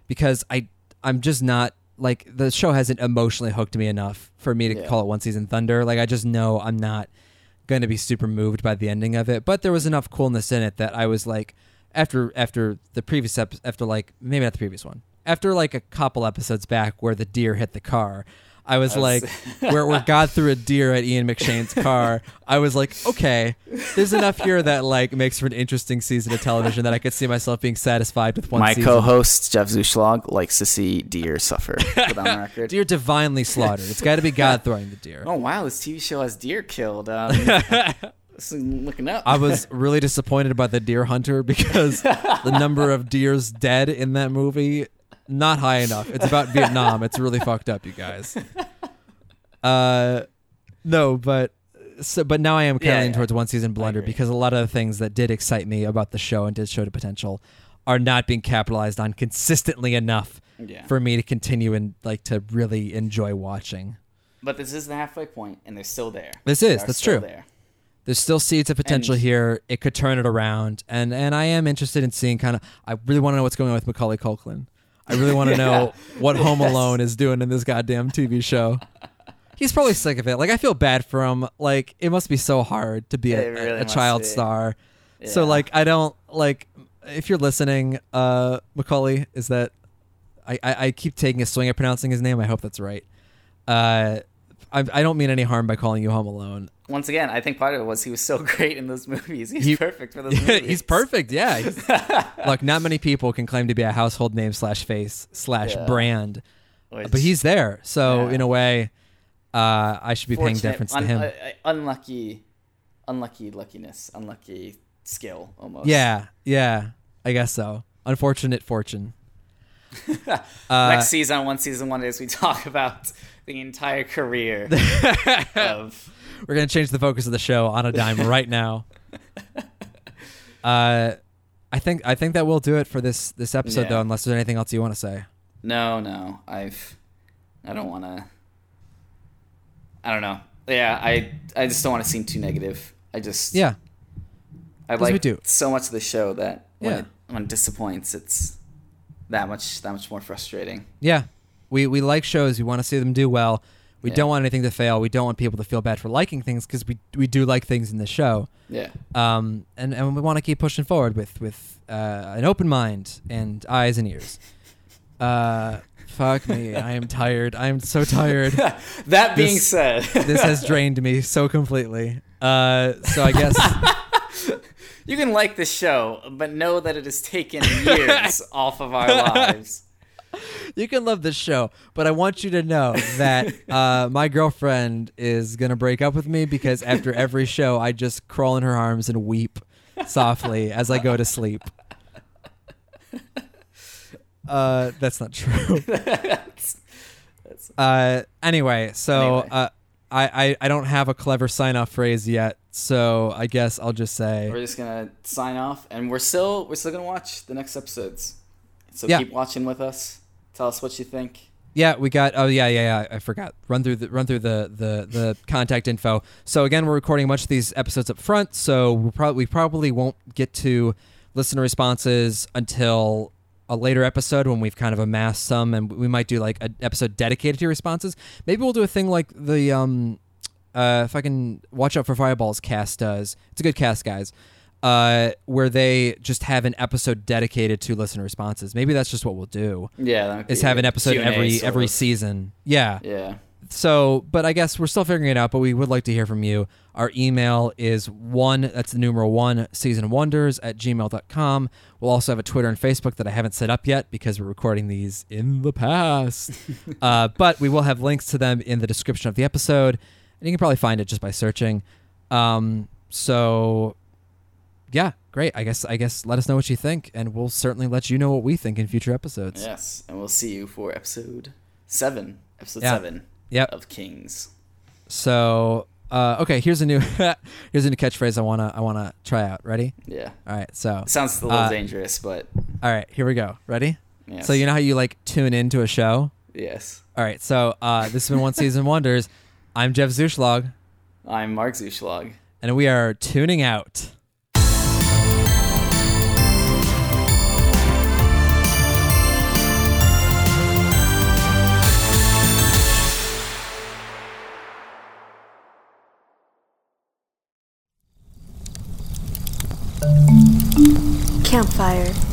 because I I'm just not like the show hasn't emotionally hooked me enough for me to Yeah. call it one season thunder. Like I just know I'm not going to be super moved by the ending of it. But there was enough coolness in it that I was like, after after the previous ep- after like maybe not the previous one, after like a couple episodes back where the deer hit the car. I was like, where, where God threw a deer at Ian McShane's car. I was like, okay, there's enough here that like makes for an interesting season of television that I could see myself being satisfied with one My season. co-host Jeff Zuschlag likes to see deer suffer. Put on record. Deer divinely slaughtered. It's got to be God throwing the deer. Oh wow, this TV show has deer killed. Um, looking up. I was really disappointed by the Deer Hunter because the number of deers dead in that movie not high enough. It's about Vietnam. It's really fucked up, you guys. Uh, no, but so but now I am kind Yeah, yeah. towards one season blunder because a lot of the things that did excite me about the show and did show the potential are not being capitalized on consistently enough yeah. for me to continue and like to really enjoy watching. but this is the halfway point, and they're still there. This is that's true. There. there's still seeds of potential And- here. It could turn it around, and and I am interested in seeing kind of. I really want to know what's going on with Macaulay Culkin. I really want to know what Home Yes. Alone is doing in this goddamn TV show. He's probably sick of it. Like I feel bad for him. Like it must be so hard to be a, really a child be. star. So like I don't like if you're listening, uh Macaulay, is that I, I, I keep taking a swing at pronouncing his name. I hope that's right. Uh I, I don't mean any harm by calling you Home Alone. Once again, I think part of it was he was so great in those movies. He's He- perfect for those movies. He's perfect, yeah. He's- Look, not many people can claim to be a household name slash face slash Yeah. brand, Which- but he's there. So Yeah. in a way, uh, I should be paying deference to him. uh, uh, unlucky, unlucky luckiness, unlucky skill almost. yeah, yeah, I guess so. Unfortunate fortune. Uh, Next season, on one season one is we talk about the entire career of We're gonna change the focus of the show on a dime right now. Uh, I think I think that will do it for this this episode Yeah. though. Unless there's anything else you want to say. no, no. I've I don't want to. I don't know. Yeah, I I just don't want to seem too negative. I just Yeah, I 'cause we like do. so much of the show that when Yeah. it when it disappoints, it's that much that much more frustrating. yeah. We we like shows. We want to see them do well. We Yeah. don't want anything to fail. We don't want people to feel bad for liking things because we we do like things in the show. Yeah. Um, and and we want to keep pushing forward with with uh, an open mind and eyes and ears. Uh, fuck me. I am tired. I am so tired. that being This- said, this has drained me so completely. Uh, so I guess you can like the show, but know that it has taken years off of our lives. you can love this show, but I want you to know that uh, my girlfriend is gonna break up with me because after every show, I just crawl in her arms and weep softly as I go to sleep. Uh, that's not true. That's- that's- Uh, anyway, so Anyway. uh, I, I I don't have a clever sign off phrase yet, so I guess I'll just say we're just gonna sign off, and we're still we're still gonna watch the next episodes. So Yeah. keep watching with us. Tell us what you think. Yeah, we got. Oh yeah, yeah, yeah. I forgot. Run through the run through the the the contact info. So again, we're recording much of these episodes up front, so we probably we probably won't get to listener responses until a later episode when we've kind of amassed some, and we might do like an episode dedicated to responses. Maybe we'll do a thing like the um, uh, if I can watch out for fireballs cast does. It's a good cast, guys. Uh, where they just have an episode dedicated to listener responses. Maybe that's just what we'll do Yeah, is have an episode Q&A every every of. season. Yeah. Yeah, So, but I guess we're still figuring it out. But we would like to hear from you. Our email is one. That's the numeral one. Season wonders at gmail.com. We'll also have a Twitter and Facebook that I haven't set up yet because we're recording these in the past. uh, but we will have links to them in the description of the episode, and you can probably find it just by searching. Um, so yeah, great. I guess I guess let us know what you think, and we'll certainly let you know what we think in future episodes. yes, and we'll see you for episode seven. Episode Yeah. seven Yep. of Kings. So, uh, okay, here's a new here's a new catchphrase I wanna I wanna try out. Ready? Yeah, All right. So, sounds a little Uh, dangerous, but all right, here we go. Ready? yes. So you know how you like tune into a show? Yes, All right. So uh, this has been one season wonders. I'm Jeff Zuschlag, I'm Mark Zuschlag. and we are tuning out. Campfire.